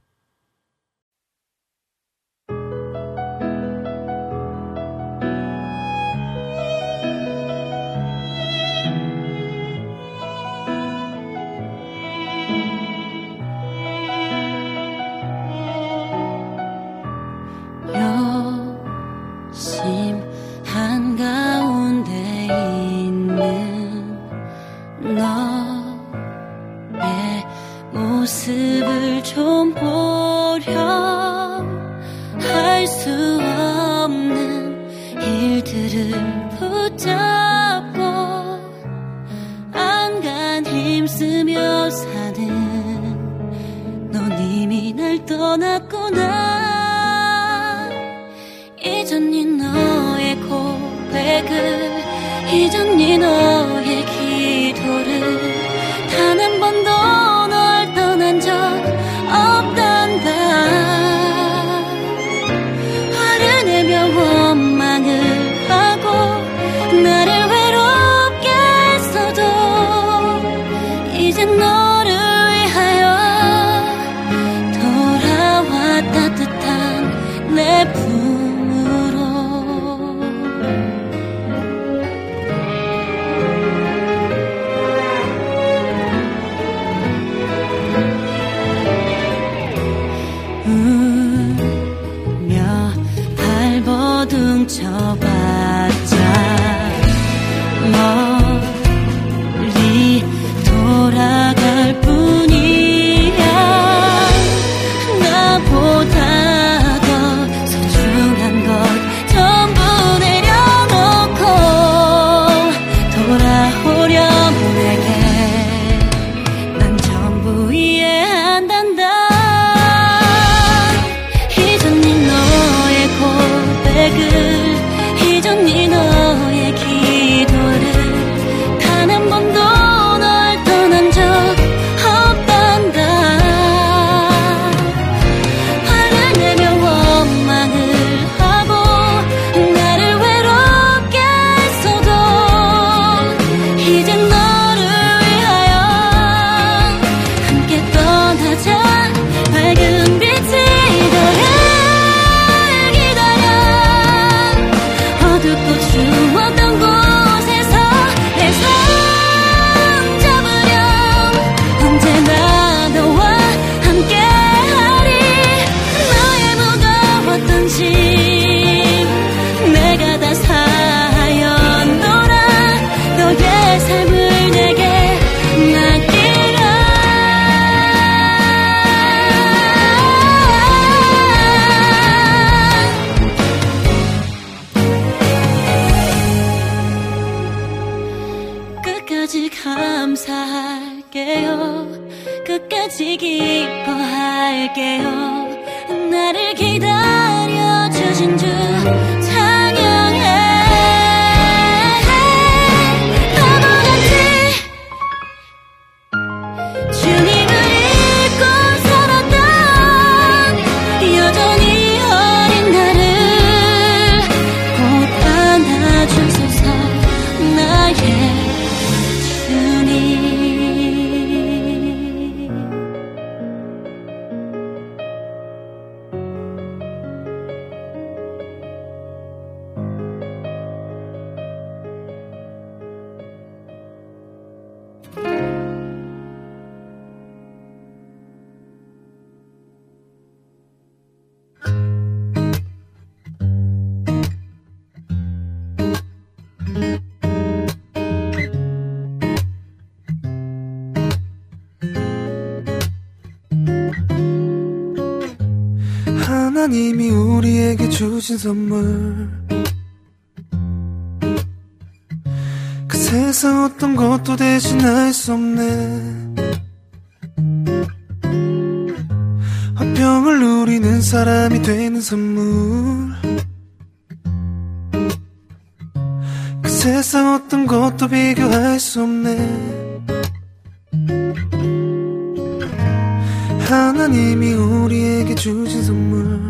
A: 끝까지 기 뻐할게요. 나를 기다려 주신 주
J: 주신 선물. 그 세상 어떤 것도 대신할 수 없네. 화평을 누리는 사람이 되는 선물. 그 세상 어떤 것도 비교할 수 없네. 하나님이 우리에게 주신 선물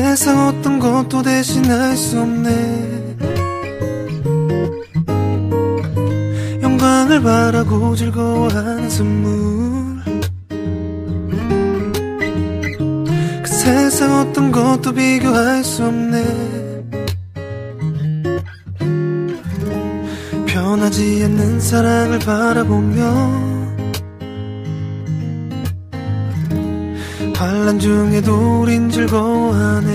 J: 세상 어떤 것도 대신할 수 없네. 영광을 바라고 즐거워하는 선물. 그 세상 어떤 것도 비교할 수 없네. 변하지 않는 사랑을 바라보며 환란 중에도 우린 즐거워하네.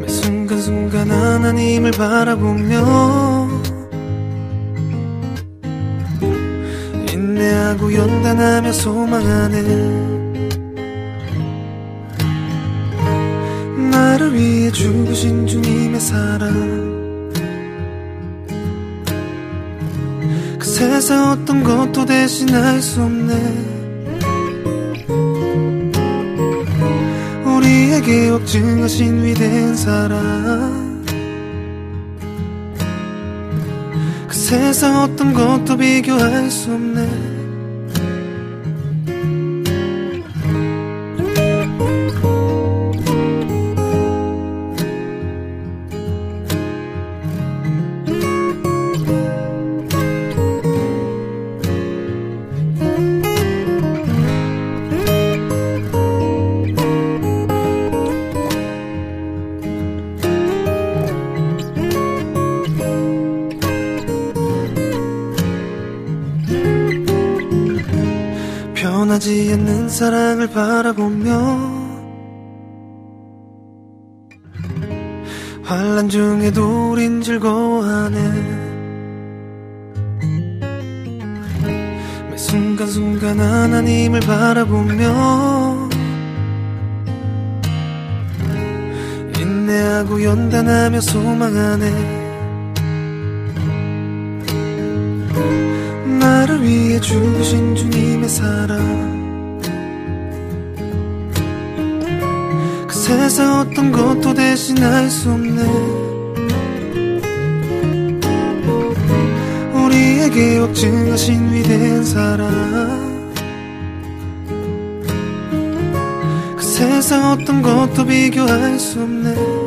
J: 매 순간순간 하나님을 바라보며 인내하고 연단하며 소망하네. 나를 위해 죽으신 주님의 사랑 세상 어떤 것도 대신할 수 없네. 우리에게 확증하신 위대한 사랑. 그 세상 어떤 것도 비교할 수 없네 사랑을 바라보며 환란 중에도 우린 즐거워하네. 매 순간순간 하나님을 바라보며 인내하고 연단하며 소망하네. 나를 위해 죽으신 주님의 사랑 세상 어떤 것도 대신할 수 없네. 우리에게 확증하신 위대한 사랑. 그 세상 어떤 것도 비교할 수 없네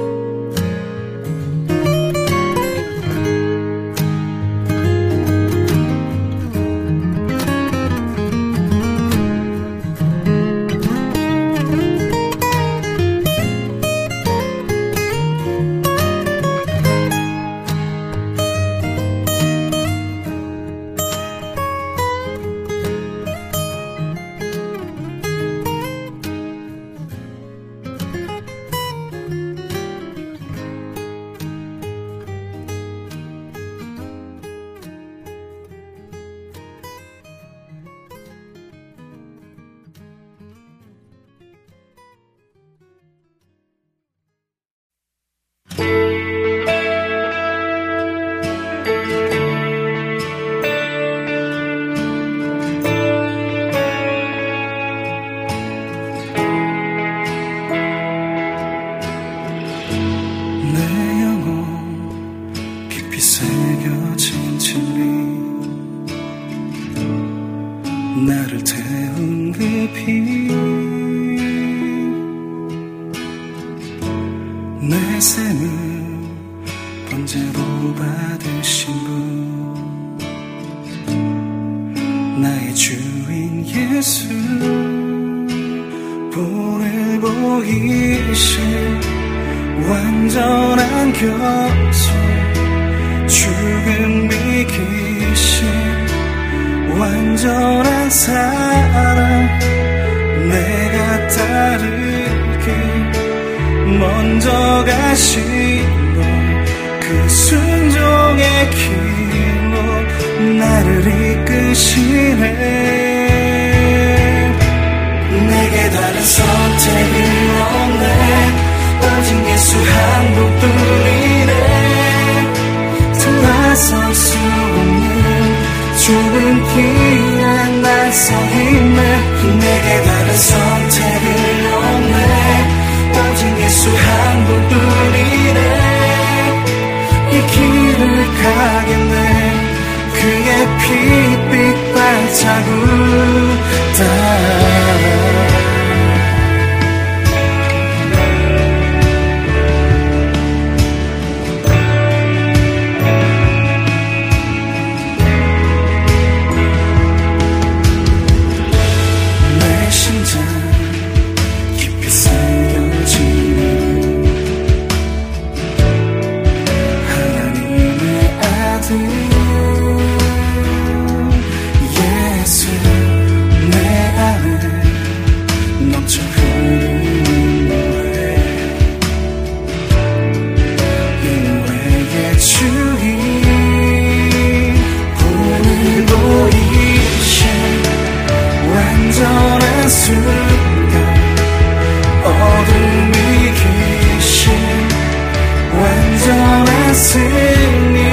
K: 있으니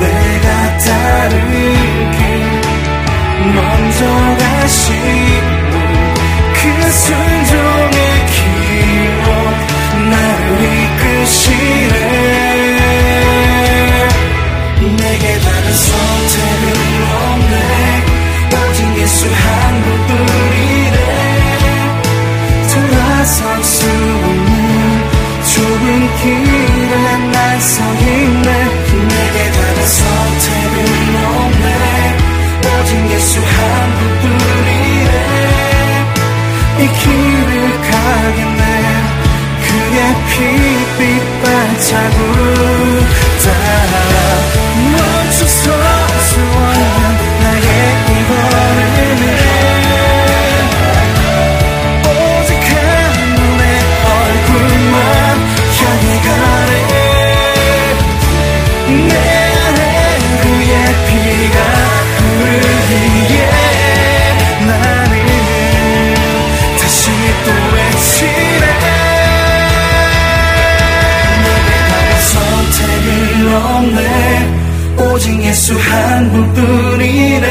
K: 내가 다른 오직 예수 한 분뿐이네.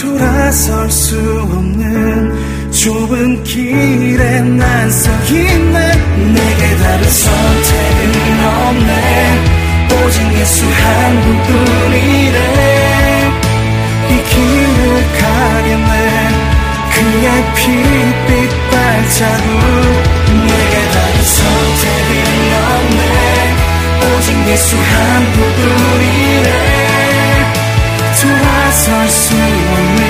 K: 돌아설 수 없는 좁은 길에 난 서 있네 내게 다른 선택은 없네. 오직 예수 한 분뿐이네. 이 길을 가겠네 그의 핏빛 발자국 내게 다른 선택은 예수한 분뿐이네 돌아설 수 없는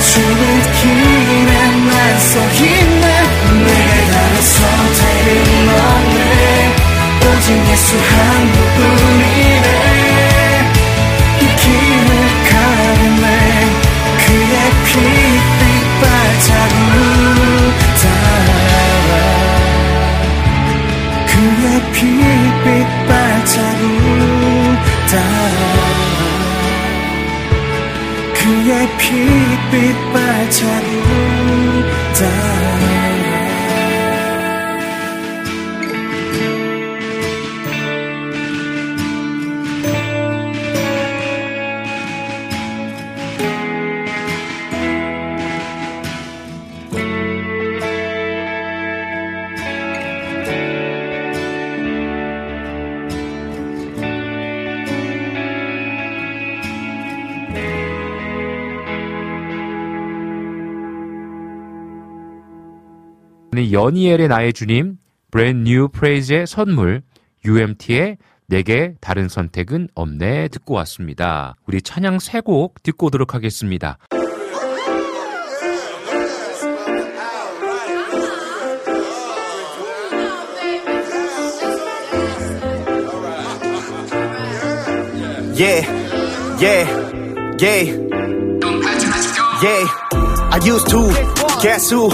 K: 죽을 길에 날서 있네 내가 서두른 없네 오직 예수한 분뿐이네 이 길을 가르네. 그의 핏빛 발자국 따라 그의 핏빛 따라 그의 빛빛 발자국 따라
B: 네, 연이엘의 나의 주님, Brand New Praise의 선물, UMT의 내게 다른 선택은 없네 듣고 왔습니다. 우리 찬양 세 곡 듣고 오도록 하겠습니다.
L: Yeah, yeah, yeah. Yeah, I used to guess who?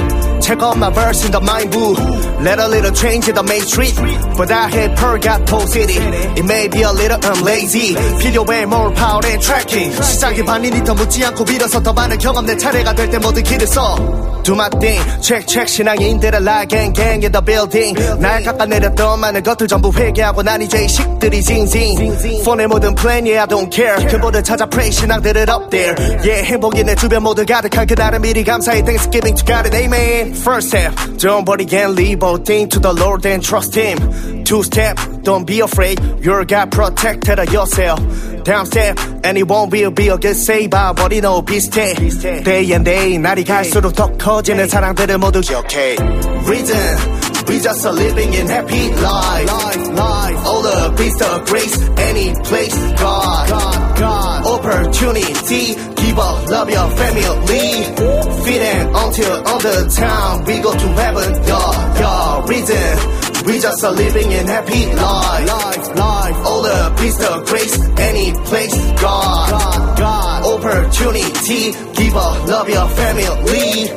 L: Check out my verse in the mind boo. Let a little change in the main street. But I had Purgato City. It may be a little um, lazy. 필요해 more power and tracking. 시작이 반이니 더 묻지 않고 빌어서 더 많은 경험 내 차례가 될 때 모든 길을 써. Do my thing, check check 신앙인들의 lie gang gang in the building. 날 깎아내렸던 많은 것들 전부 회개하고 난 이제 식들이 징징. 폰의 모든 plan yeah I don't care. 그보다 찾아 pray 신앙들을 up there. Yeah 행복이 내 주변 모두 가득한 그날을 미리 감사해 Thanksgiving to God and amen. First step, don't worry and leave all things to the Lord and trust Him. Two step, don't be afraid. You're God protected of yourself. Down step, anyone will be a good saver. 머리 너 비슷해. Day and day, 날이 갈수록 더 커지는 사랑들을 모두 기억해. Reason, we just are living in happy life. life. All the peace, the grace, any place, God. God, God. Opportunity, give up, love your family. Leave. Feeding until all the time, we go to heaven. Yeah, yeah. Reason. We just are living in happy life, life, life. All the peace, the grace, any place, God, God, God. Opportunity, give up, love your family.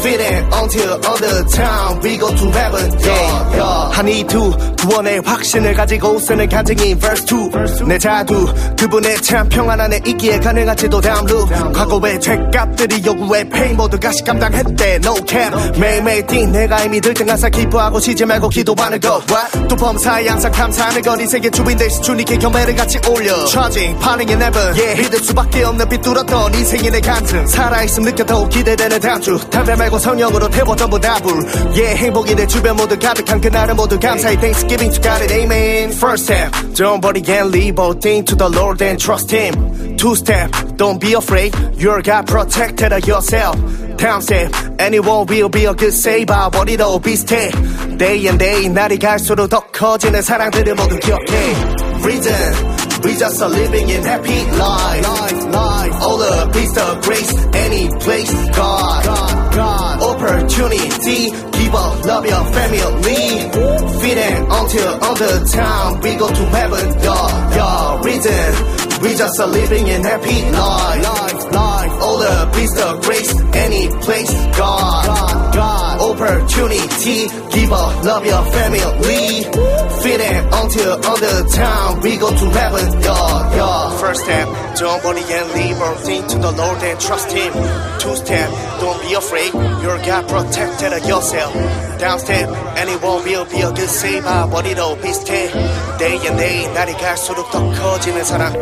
L: Feeding until all the time, we go to heaven, yeah, yeah. I need to 구원의 확신을 가지고 쓰는 간증인 verse 2. 내 자두, 그분의 참 평안 안에 있기에 가능할지도 다음 루. 과거의 죄값들이 요구의 페인 모두가 시 감당했대, no cap. 매일매일 띵 내가 이미 들뜬 항상 기뻐하고 쉬지 말고 기도하는 거. What? 또 범사에 항상 감사하는 건 이 세계 주인 대신 주님께 경배를 같이 올려. Charging, 반응이 never. Yeah, 믿을 수밖에 없는 삐뚤었던 인생의 내 간증. 살아있음 느껴 더욱 기대되는 다음 주. 담배 말고 성령으로 태워 전부 다 불. Yeah, 행복이 내 주변 모두 가득한 그날은 모두 감사해. Thanksgiving to God and amen. First step, don't worry and leave all things to the Lord and trust Him. Two step, don't be afraid. You're God protected yourself. Down step, anyone will be a good saver. 머리도 비슷해. Day and day, 날이 갈수록 더 커지는 사랑들을 모두 기억해. Reason, we just are living in happy life. All the peace, the grace, any place, God. Opportunity, give up, love your family. Feeding until all the time, we go to heaven, yeah, yeah. Reason, we just are living in happy life. life, life. All the peace, the grace, any place, God. God, God Opportunity, give up, love your family. Feeding until all the time, we go to heaven, yeah, yeah. First step, don't worry and leave everything to the Lord and trust Him. Two step, don't be afraid, you're God protected of yourself. Down step, anyone will be a good saver. 머리도 비슷해. Day and day, 날이 갈수록 더 커지는 사랑.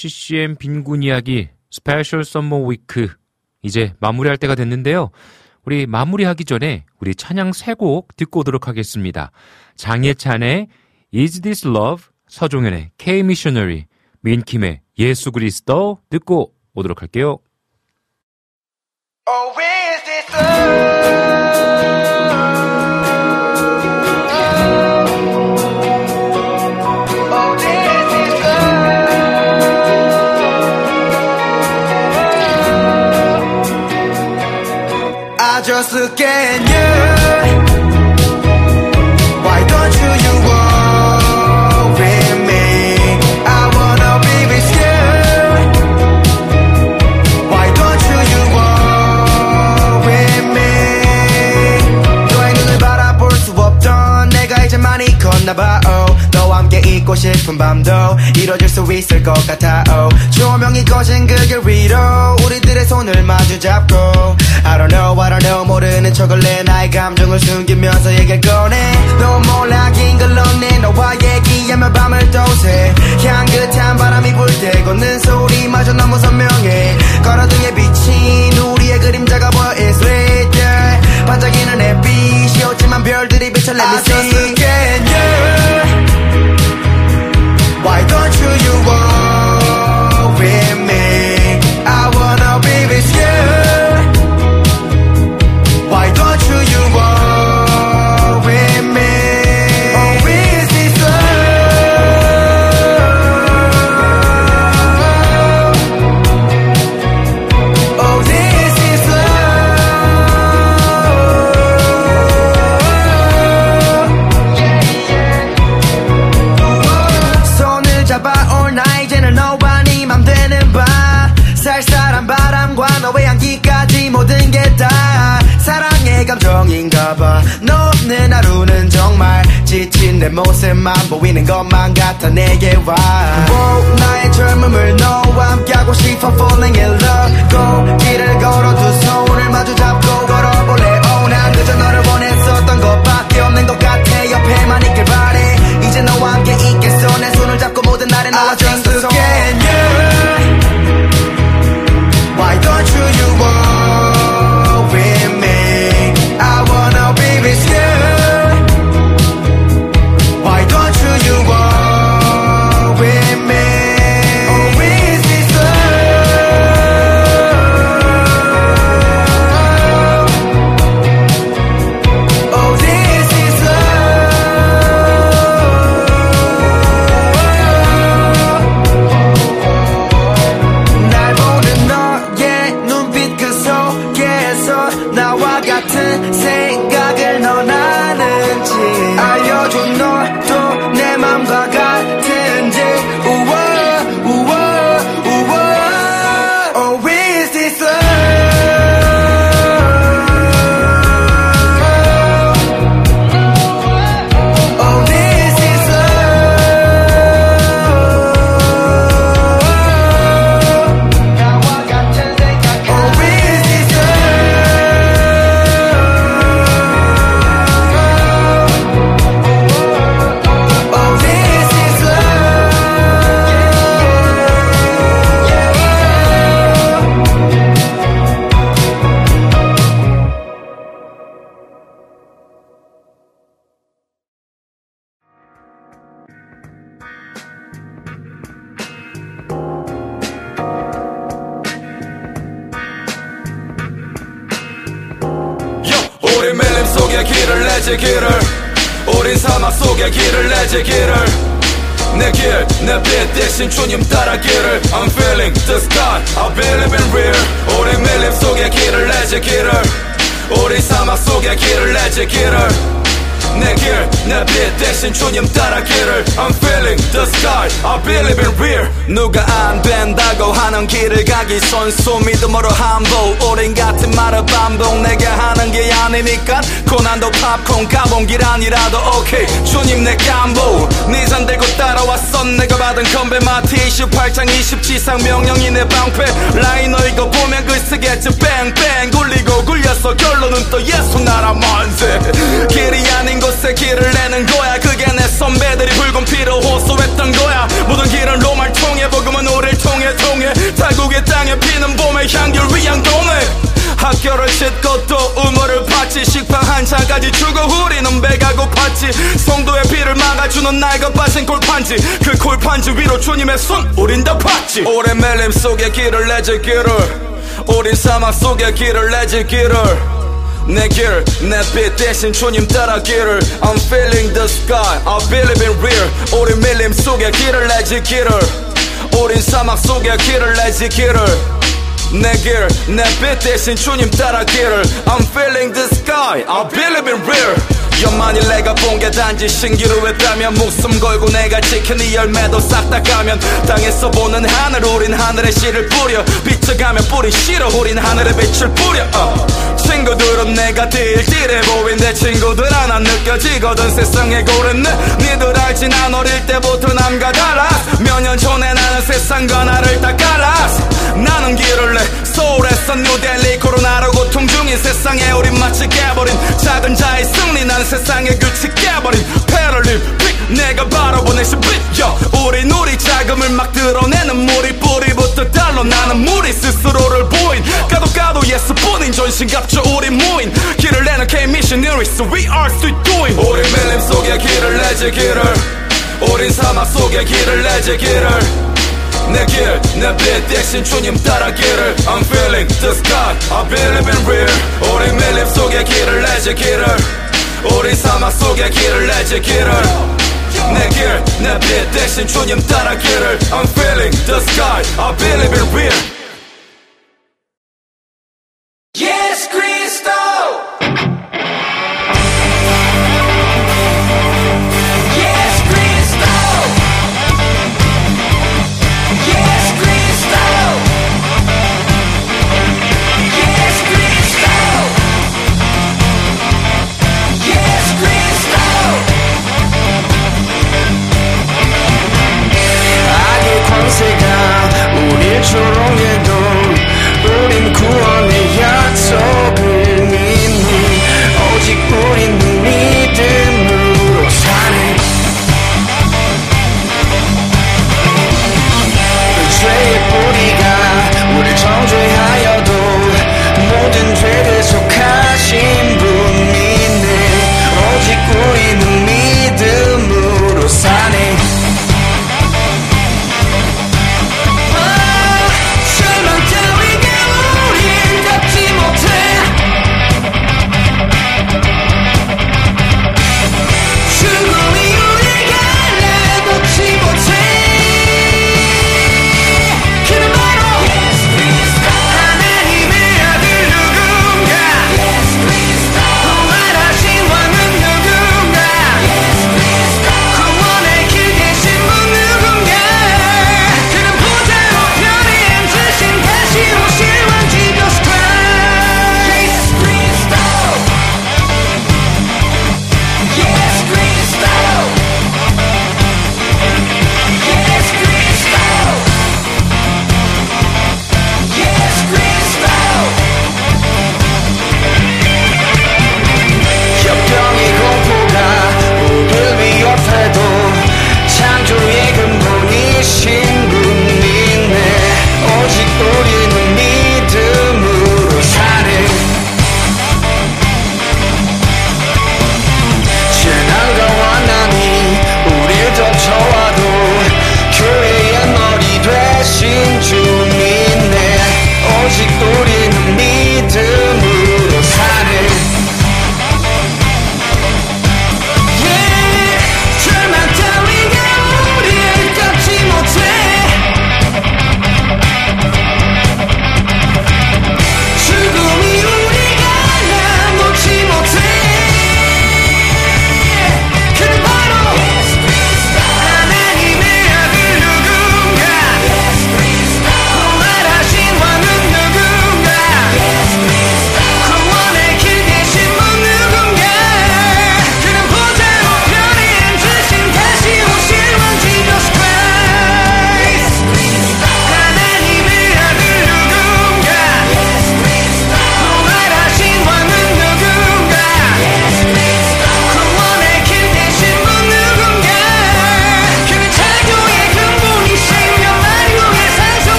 B: CCM 빈군 이야기 Special Summer Week 이제 마무리할 때가 됐는데요. 우리 마무리하기 전에 우리 찬양 세 곡 듣고 오도록 하겠습니다. 장예찬의 Is This Love, 서종현의 K-Missionary, 민킴의 예수 그리스도 듣고 오도록 할게요.
M: Oh, Just look at you. 많이 컸나봐 oh. 너와 함께 있고 싶은 밤도 이뤄질 수 있을 것 같아 oh. 조명이 꺼진 그길 위로 우리들의 손을 마주 잡고. I don't know I don't know 모르는 척을 내 나의 감정을 숨기면서 얘기를 꺼내. 너 몰라 긴걸 넣네 너와 얘기하면 밤을 또새 향긋한 바람이 불 때 걷는 소리마저 너무 선명해. 걸어등에 비친 우리의 그림자가 보여 It's right there 반짝이는 햇빛이 없지만 별들이 비쳐 Let me see 감정인가 봐 너 없는 하루는 정말 지친 내 모습만 보이는 것만 같아 내게 와. Wow, 나의 젊음을 너와 함께하고 싶어 falling in love. go 길을 걸어 두 손을 마주 잡고 걸어볼래. Oh 난 그저 너를 원했었던 것밖에 없는 것 같아. 옆에만 있길 바래. 이제 너와 함께 있겠어. 내 손을 잡고 모든 날에 나와 just look at you Why don't you you walk
E: 길 아니라도 오케이. 주님 내 깜보 네잔 들고 따라왔어. 내가 받은 건배 마티 28장 27상 명령이 내 방패. 라이너 이거 보면 글 쓰겠지. 뺑뺑 굴리고 굴려서 결론은 또 예수 나라 만세. 길이 아닌 곳에 길을 내는 거야. 그게 내 선배들이 붉은 피로 호소했던 거야. 모든 길은 로마를 통해 복음은 우리를 통해 통해. 탈국의 땅에 피는 봄의 향기를 위한 공회 학교를 짓고 또 우물을 팠지. 식빵 한 잔까지 주고 우리는 배가 고팠지. 성도의 피를 막아주는 낡아 빠진 골판지. 그 골판지 위로 주님의 손 우린 다 봤지. 오랜 멜림 속에 길을 내지 길을 우린 사막 속에 길을 내지 길을. 내 길, 내빛 대신 주님 따라 길을. I'm feeling the sky, I believe in real. 우린 밀림 속에 길을 내지 길을. 우린 사막 속에 길을 내지 길을 내 길, 내 빛 대신 주님 따라 길을 I'm feeling the sky, I believe in real 연만일 내가 본 게 단지 신기루 했다면 목숨 걸고 내가 지킨 이 열매도 싹다 까면 땅에서 보는 하늘 우린 하늘의 씨를 뿌려. 비춰가면 뿌린 씨로 우린 하늘의 빛을 뿌려. 어. 친구들은 내가 딜딜해 보인 내 친구들 하나 느껴지거든. 세상에 고른 내 니들 알지? 난 어릴 때부터 남과 달라 몇 년 전에 나는 세상과 나를 다 갈랐어. 나는 길을 내 서울에서 뉴델리 코로나로 고통 중인 세상에 우린 마치 깨버린 작은 자의 승리. 나는 세상의 규칙 깨버린 패럴림픽 내가 바라보낸 시빛 우린 우리 자금을 막 드러내는 무리. 뿌리부터 달로 나는 무리. 스스로를 보인. 가도 가도 예수뿐인 존신갑죠 우리 무인. 길을 내는 K-missionaries we are still doing. 우린 밀림 속에 길을 내지 길을. 우린 사막 속에 길을 내지 길을. 내 길, 내빛 대신 주님 따라 길을. I'm feeling the sky, I believe in real. 우리 밀림 속에 길을 내지 길을 우리 사막 속에 길을 내지 길을 내 길, 내빛 대신 주님 따라 길을 I'm feeling the sky, I believe in real
K: Yes, Cristo.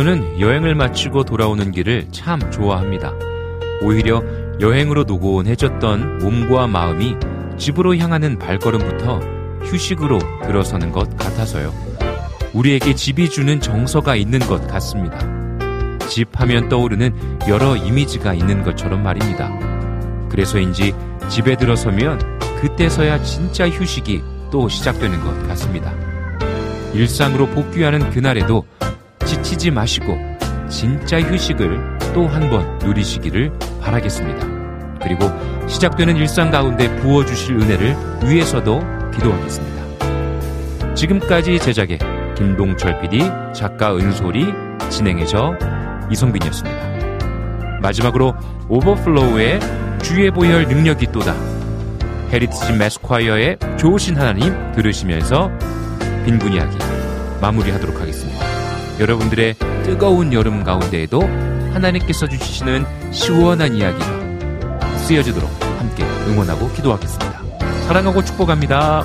A: 저는 여행을 마치고 돌아오는 길을 참 좋아합니다. 오히려 여행으로 노곤해졌던 몸과 마음이 집으로 향하는 발걸음부터 휴식으로 들어서는 것 같아서요. 우리에게 집이 주는 정서가 있는 것 같습니다. 집 하면 떠오르는 여러 이미지가 있는 것처럼 말입니다. 그래서인지 집에 들어서면 그때서야 진짜 휴식이 또 시작되는 것 같습니다. 일상으로 복귀하는 그날에도 지치지 마시고 진짜 휴식을 또 한 번 누리시기를 바라겠습니다. 그리고 시작되는 일상 가운데 부어주실 은혜를 위해서도 기도하겠습니다. 지금까지 제작의 김동철 PD, 작가 은솔이, 진행의 저 이성빈이었습니다. 마지막으로 오버플로우의 주의 보혈 능력이 또다 Heritage Mass Choir의 좋으신 하나님 들으시면서 빈군 이야기 마무리하도록 하겠습니다. 여러분들의 뜨거운 여름 가운데에도 하나님께서 주시는 시원한 이야기가 쓰여지도록 함께 응원하고 기도하겠습니다. 사랑하고 축복합니다.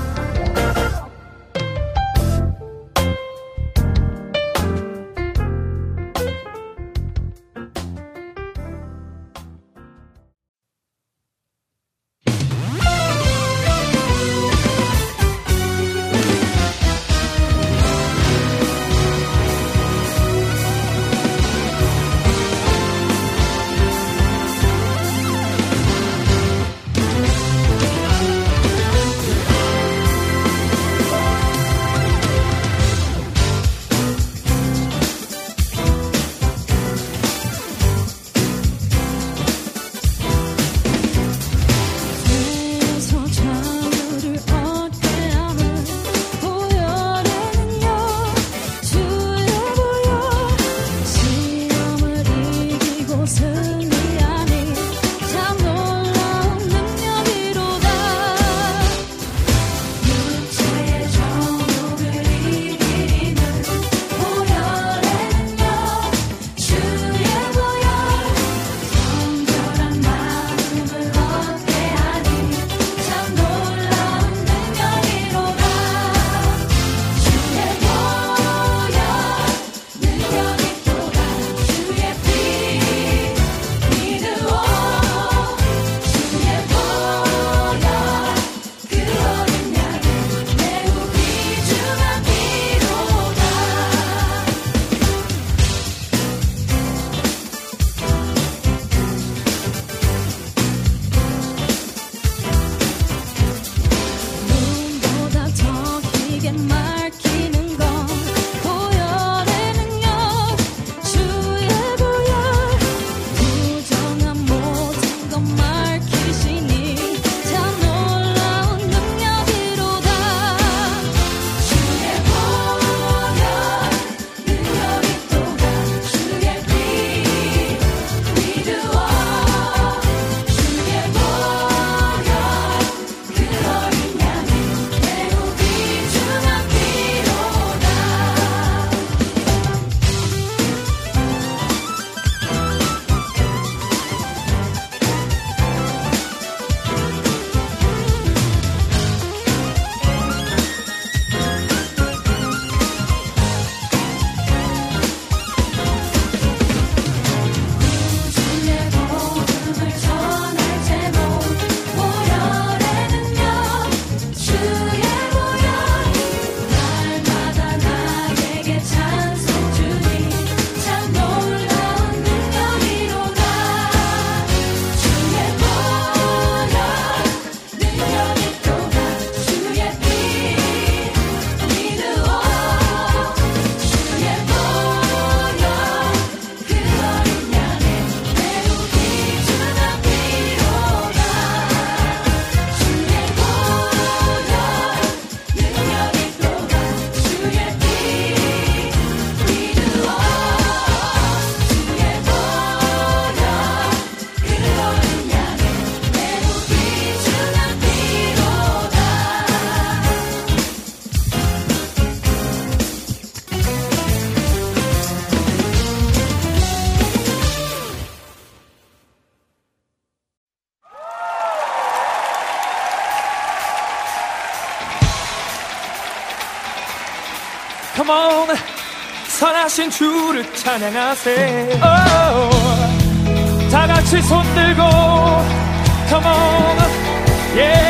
N: 되신 주를 찬양하세 oh, 다 같이 손 들고 Come on yeah.